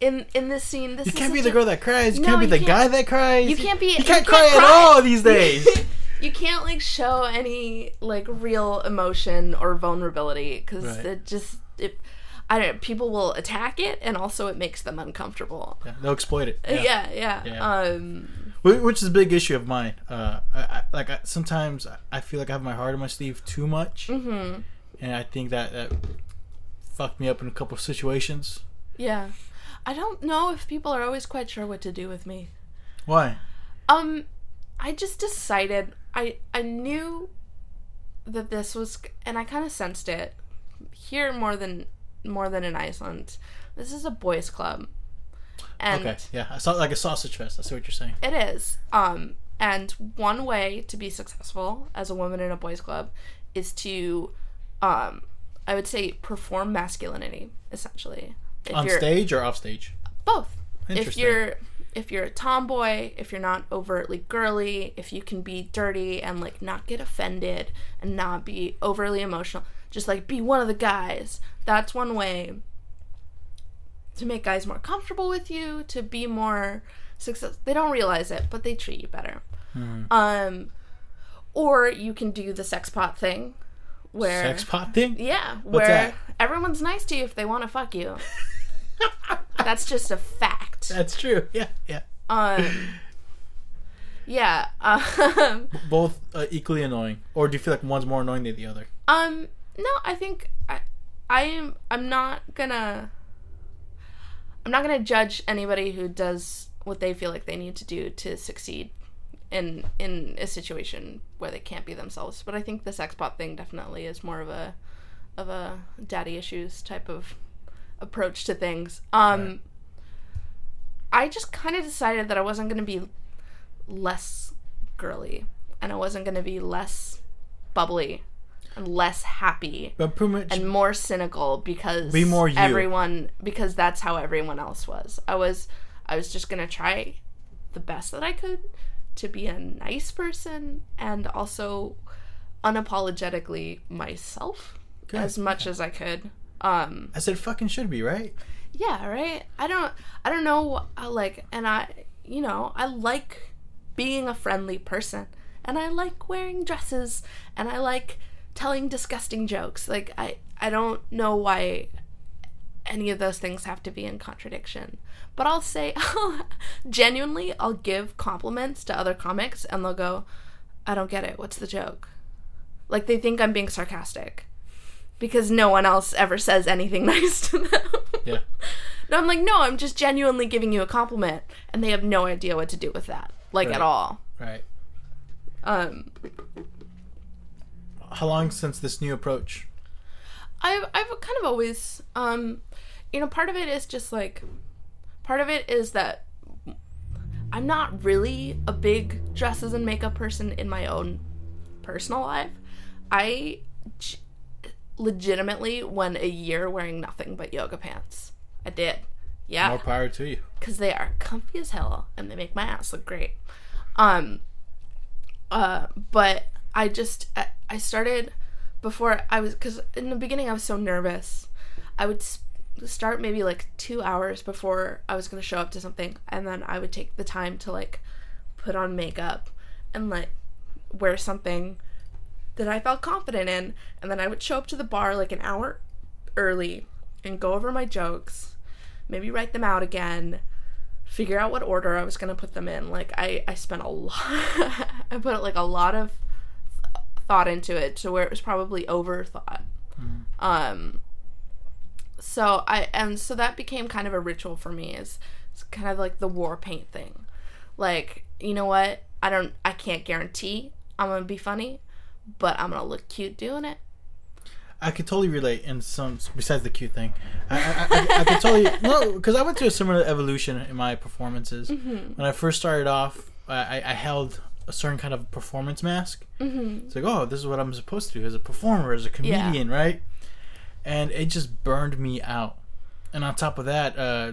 in in this scene this You can't be the a- girl that cries. You No, can't be you the can't- guy that cries. you can't be You can't cry at all these <laughs> days. you can't like show any like real emotion or vulnerability because Right. it just it i don't people will attack it and also it makes them uncomfortable Yeah, they'll exploit it. yeah yeah, Yeah. um Which is a big issue of mine. Uh, I, I, like I, sometimes I feel like I have my heart on my sleeve too much, mhm. And I think that that fucked me up in a couple of situations. yeah i don't know if people are always quite sure what to do with me Why? um i just decided i i knew that this was and i kind of sensed it here more than more than in iceland this is a boys club and okay, yeah, I saw like a sausage fest. I see what you're saying. It is. Um, and one way to be successful as a woman in a boys' club is to, um, I would say, perform masculinity essentially. If On stage or off stage? both. If you're if you're a tomboy, if you're not overtly girly, if you can be dirty and like not get offended and not be overly emotional, just like be one of the guys. That's one way to make guys more comfortable with you, to be more success. They don't realize it, but they treat you better. Hmm. Um, or you can do the sex pot thing, where Sex pot thing? yeah, What's where that? everyone's nice to you if they want to fuck you. <laughs> That's just a fact. That's true. Yeah, yeah. Um, yeah. Um, Both uh, equally annoying, or do you feel like one's more annoying than the other? um, no, I think I, I am. I'm not gonna. I'm not gonna judge anybody who does what they feel like they need to do to succeed in in a situation where they can't be themselves. But I think the sex bot thing definitely is more of a of a daddy issues type of approach to things. Um, Right. I just kind of decided that I wasn't going to be less girly and I wasn't going to be less bubbly and less happy But pretty much, and more cynical because Be more you. everyone because that's how everyone else was. I was I was just going to try the best that I could to be a nice person and also unapologetically myself Good. as much as I could. Um I said fucking should be right. yeah right i don't i don't know I like and i you know i like being a friendly person and i like wearing dresses and i like telling disgusting jokes like i i don't know why any of those things have to be in contradiction but i'll say <laughs> genuinely i'll give compliments to other comics and they'll go i don't get it what's the joke like they think i'm being sarcastic because no one else ever says anything <laughs> nice to them Yeah. <laughs> no, I'm like, no, I'm just genuinely giving you a compliment, and they have no idea what to do with that, like Right. at all. Right. Um, How long since this new approach? I've I've kind of always, um, you know, part of it is just like, part of it is that I'm not really a big dresses and makeup person in my own personal life. I g- legitimately went a year wearing nothing but yoga pants. I did. Yeah. More power to you. because they are comfy as hell and they make my ass look great. Um, uh, but I just I, I started before I was because in the beginning I was so nervous. I would s- start maybe like two hours before I was gonna show up to something, and then I would take the time to like put on makeup and like wear something that I felt confident in, and then I would show up to the bar like an hour early and go over my jokes maybe write them out again figure out what order i was to put them in like i i spent a lot <laughs> i put like a lot of thought into it to where it was probably overthought. Um, so I and so that became kind of a ritual for me. Is it's kind of like the war paint thing. Like you know what? I don't. I can't guarantee I'm gonna be funny, but I'm gonna look cute doing it. I could totally relate in some besides the cute thing. I I, I, I could totally <laughs> no because I went through a similar evolution in my performances. When I first started off, I, I held a certain kind of performance mask. Mm-hmm. It's like, oh, this is what I'm supposed to do as a performer, as a comedian, right? And it just burned me out. And on top of that, uh,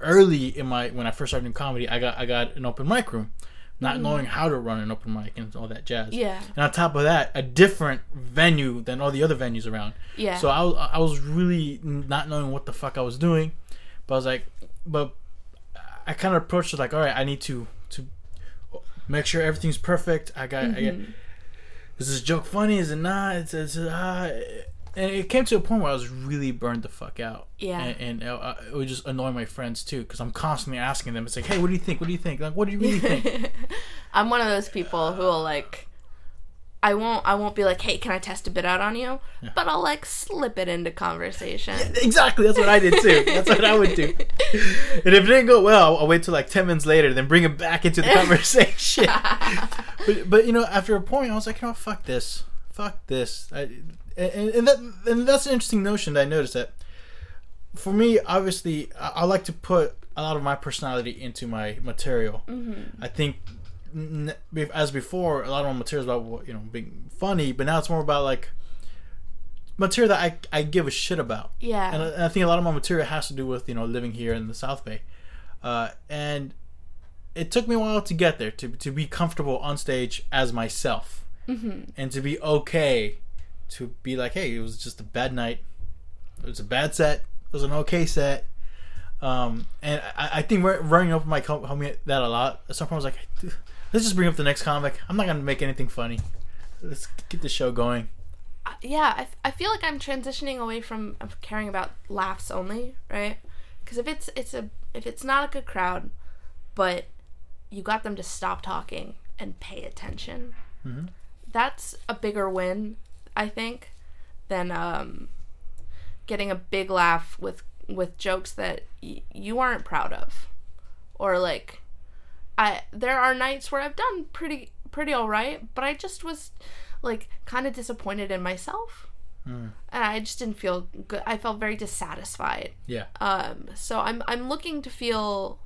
early in my when I first started in comedy, I got I got an open mic room, not knowing how to run an open mic and all that jazz. Yeah. And on top of that, a different venue than all the other venues around. Yeah. So I was I was really not knowing what the fuck I was doing, but I was like, but I kind of approached it like, all right, I need to make sure everything's perfect. I got, I got Mm-hmm. is this joke funny? Is it not? It's, it's uh, and it came to a point where I was really burned the fuck out. Yeah. And, and uh, it would just annoy my friends too because I'm constantly asking them. It's like, hey, what do you think? What do you think? Like, what do you really think? <laughs> I'm one of those people who will like I won't I won't be like, "Hey, can I test a bit out on you?" But I'll like slip it into conversation. exactly. That's what I did too. That's what I would do. <laughs> And if it didn't go well, I'll wait till like ten minutes later, then bring it back into the <laughs> conversation. but but you know, after a point, I was like, you know, fuck this, fuck this. I, and, and that and that's an interesting notion that I noticed that. For me, obviously, I, I like to put a lot of my personality into my material. Mm-hmm. I think, as before, a lot of my material is about you know being funny, but now it's more about like material that I, I give a shit about. Yeah. And I, and I think a lot of my material has to do with you know living here in the South Bay, uh, and it took me a while to get there to to be comfortable on stage as myself, Mm-hmm. and to be okay to be like, hey, it was just a bad night, it was a bad set, it was an okay set. Um, and I, I think we're running up my com- homie that a lot. At some point, I was like, let's just bring up the next comic. I'm not gonna make anything funny. Let's get the show going. yeah, I, I feel like I'm transitioning away from caring about laughs only, right? Because if it's it's a if it's not a good crowd, but you got them to stop talking and pay attention, Mhm. that's a bigger win, I think, than um, getting a big laugh with with jokes that y- you aren't proud of, or like, I there are nights where I've done pretty pretty all right, but I just was like kind of disappointed in myself. Mm. And I just didn't feel good. I felt very dissatisfied. Yeah. Um, so I'm I'm looking to feel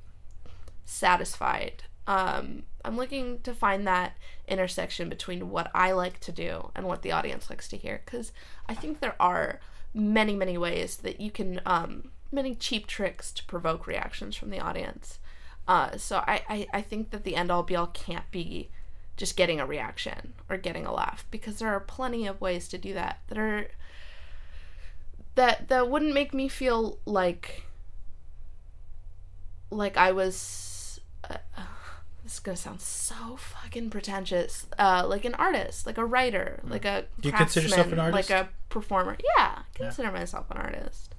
satisfied. Um, I'm looking to find that intersection between what I like to do and what the audience likes to hear. Because I think there are many many ways that you can um, many cheap tricks to provoke reactions from the audience. Uh, so I, I, I think that the end all be all can't be just getting a reaction or getting a laugh because there are plenty of ways to do that that are that that wouldn't make me feel like like I was uh, <sighs> this is gonna sound so fucking pretentious. Uh like an artist like a writer like a Do you consider yourself an artist? like a performer. Yeah I consider myself an artist.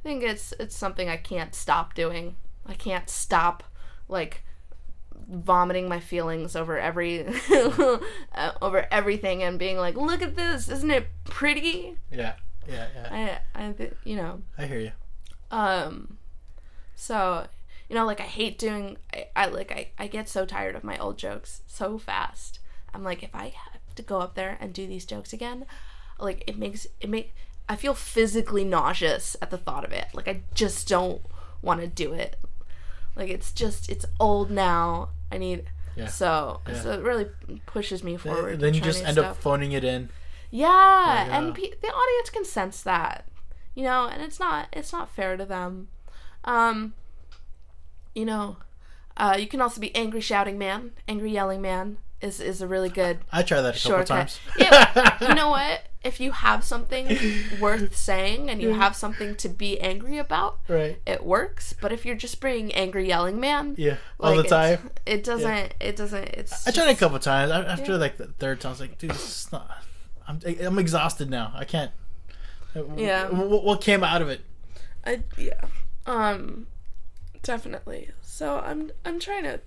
I think it's it's something I can't stop doing. I can't stop like vomiting my feelings over every <laughs> uh, over everything and being like look at this isn't it pretty Yeah. Yeah. Yeah. I I you know I hear you. um so you know like i hate doing i, I like I, I get so tired of my old jokes so fast i'm like if i have to go up there and do these jokes again like it makes it make i feel physically nauseous at the thought of it like i just don't want to do it like it's just it's old now i need Yeah. so Yeah. so it really pushes me forward then you just end up phoning it in. Yeah, Yeah. and pe- the audience can sense that, you know, and it's not it's not fair to them. Um, you know, uh, you can also be angry shouting man, angry yelling man is is a really good I try that a couple times. Yeah, you know <laughs> what? If you have something <laughs> worth saying and you have something to be angry about, right. it works. But if you're just being angry yelling man, Yeah. All like, the time. it doesn't. It doesn't. It's. I tried it a couple times. After Yeah. like the third time, I was like, dude, this is not. I'm I'm exhausted now. I can't. Yeah. What, what came out of it? I yeah. Um definitely. So I'm I'm trying to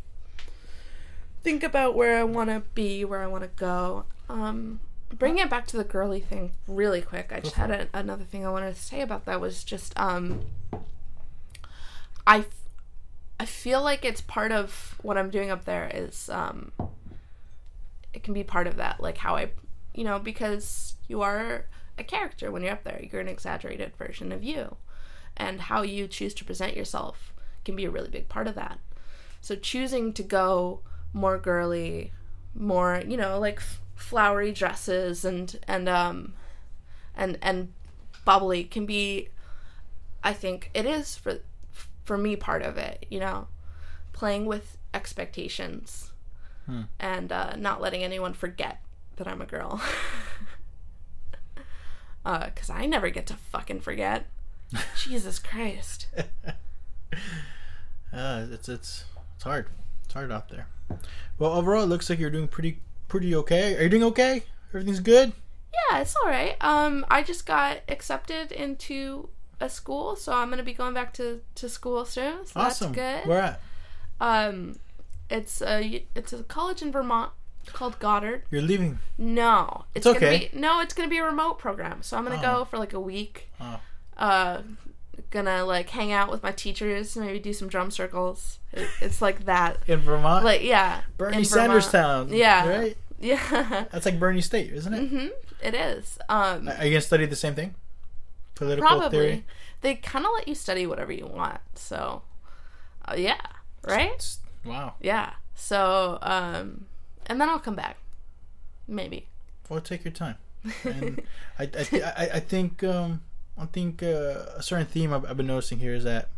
think about where I want to be, where I want to go. Um bringing it back to the girly thing really quick. I just had a, another thing I wanted to say about that was just um, I f- I feel like it's part of what I'm doing up there is um, it can be part of that, like how I, you know, because you are a character when you're up there. You're an exaggerated version of you, and how you choose to present yourself can be a really big part of that. So choosing to go more girly, more you know like f- flowery dresses and and um and and bubbly can be, I think it is for for me part of it. You know, playing with expectations and uh, not letting anyone forget that I'm a girl. <laughs> uh, Because I never get to fucking forget. <laughs> Jesus Christ. <laughs> Uh, it's it's it's hard. It's hard out there. Well, overall, it looks like you're doing pretty pretty okay. Are you doing okay? Everything's good. Yeah, it's all right. Um, I just got accepted into a school, so I'm gonna be going back to, to school soon. So Awesome. that's good. Where at? Um, it's a it's a college in Vermont called Goddard. You're leaving. No, it's, It's gonna okay. be no, it's gonna be a remote program. So I'm gonna Oh. go for like a week. Oh. Uh, gonna like hang out with my teachers, maybe do some drum circles. It, it's like that. <laughs> In Vermont. Like yeah, Bernie Sanders Vermont. town. Yeah. Right. Yeah, <laughs> That's like Bernie State, isn't it? hmm it is. Um, Are you gonna study the same thing? Political probably theory. they kind of let you study whatever you want. So, uh, yeah, right? It's- wow. Yeah. So, um, and then I'll come back, maybe. Well, take your time. <laughs> And I, I, th- I, I think, um, I think uh, a certain theme I've, I've been noticing here is that,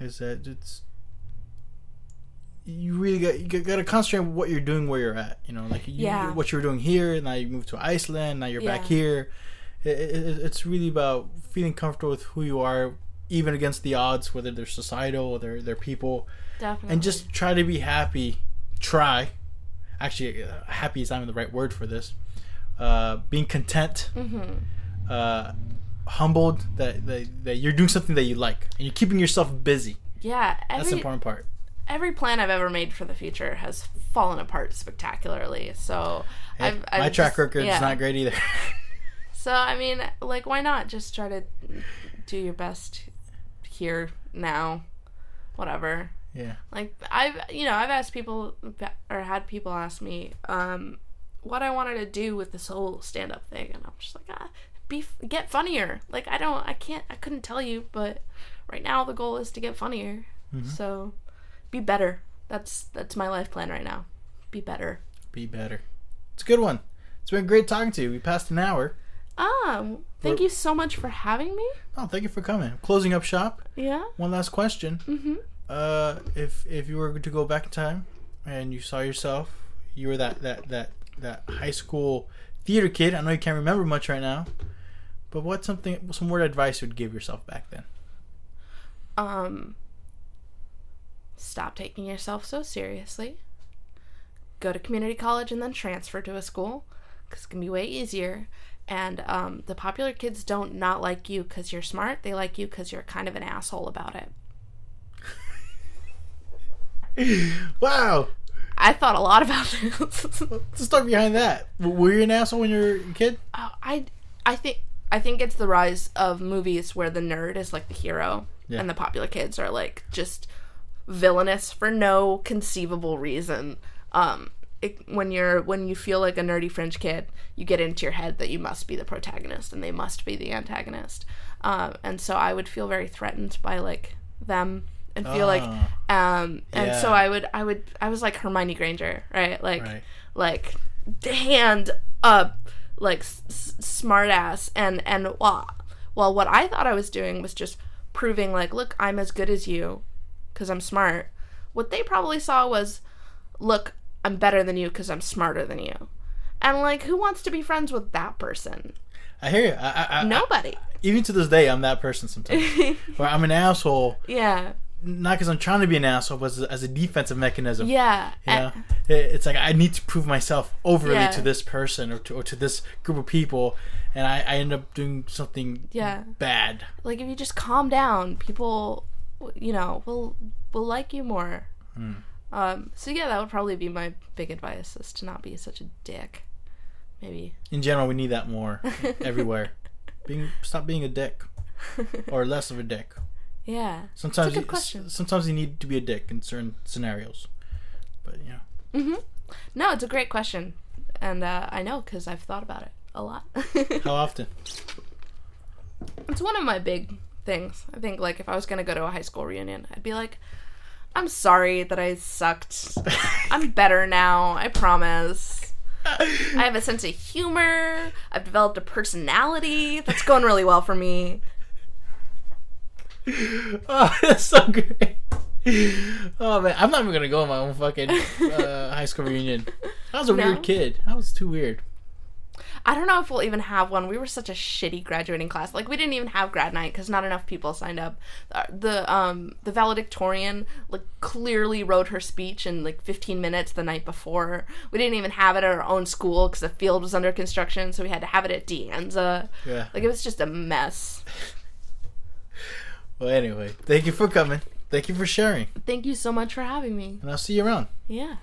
is that it's, you really got you got to concentrate on what you're doing where you're at. You know, like you, Yeah. what you were doing here. Now you moved to Iceland. Now you're back here. It, it, it's really about feeling comfortable with who you are, even against the odds, whether they're societal or they're, they're people Definitely. and just try to be happy. Try, actually, uh, happy is not even the right word for this. Uh, being content, hmm uh, humbled that, that that you're doing something that you like and you're keeping yourself busy. Yeah. That's the important part. every plan I've ever made for the future has fallen apart spectacularly. So Hey, I've, I've my track just- record yeah. is not great either. <laughs> So I mean, like, why not just try to do your best here now, whatever. yeah, Like I've, you know, I've asked people or had people ask me um, what I wanted to do with this whole stand-up thing, and I'm just like, ah, be get funnier. Like I don't, I can't, I couldn't tell you, but right now the goal is to get funnier. Mm-hmm. So be better. That's that's my life plan right now. Be better. be better. It's a good one. It's been great talking to you. We passed an hour. Um, thank We're- you so much for having me. Oh, thank you for coming. Closing up shop. Yeah. One last question. Mm-hmm. Uh, if if you were to go back in time and you saw yourself, you were that that that that high school theater kid. I know you can't remember much right now, but what's something some word of advice you would give yourself back then? um stop taking yourself so seriously go to community college and then transfer to a school because it can be way easier and um, the popular kids don't not like you because you're smart they like you because you're kind of an asshole about it <laughs> wow, i thought a lot about this what's the story behind that? Were you an asshole when you were a kid? Oh, I I think I think it's the rise of movies where the nerd is like the hero Yeah. and the popular kids are like just villainous for no conceivable reason. Um it, when you're when you feel like a nerdy fringe kid, you get into your head that you must be the protagonist and they must be the antagonist. Um, and so I would feel very threatened by like them and feel like Ah. um and so I would I would I was like Hermione Granger, right? Like Right. like hand up like s- s- smart ass and and well, while what I thought I was doing was just proving like look I'm as good as you cuz I'm smart. What they probably saw was look I'm better than you cuz I'm smarter than you. And like who wants to be friends with that person? I hear you. I, I, I, nobody. Even to this day, I'm that person sometimes. <laughs> Where I'm an asshole, yeah not because I'm trying to be an asshole, but as a, as a defensive mechanism. yeah You know? and- it's like I need to prove myself overly Yeah. to this person or to, or to this group of people, and I, I end up doing something Yeah. bad. like if you just calm down people you know will will like you more um so yeah that would probably be my big advice is to not be such a dick maybe. In general, we need that more <laughs> everywhere. Being stop being a dick <laughs> or less of a dick. Yeah. Sometimes It's a good you, sometimes you need to be a dick in certain scenarios. But you know, hmm No, it's a great question, and uh, I know because I've thought about it a lot. <laughs> how often? it's one of my big things. I think like if I was gonna go to a high school reunion, I'd be like, "I'm sorry that I sucked. <laughs> I'm better now. I promise. I have a sense of humor. I've developed a personality that's going really well for me." <laughs> Oh, that's so great. Oh man, I'm not even gonna go on my own fucking uh, <laughs> high school reunion. I was a No? weird kid. I was too weird. I don't know if we'll even have one. We were such a shitty graduating class. Like we didn't even have grad night because not enough people signed up. Uh, The um the valedictorian like clearly wrote her speech in like 15 minutes the night before. We didn't even have it at our own school because the field was under construction, so we had to have it at De Anza. Yeah. Like it was just a mess. <laughs> Well, anyway, thank you for coming. Thank you for sharing. Thank you so much for having me. And I'll see you around. Yeah.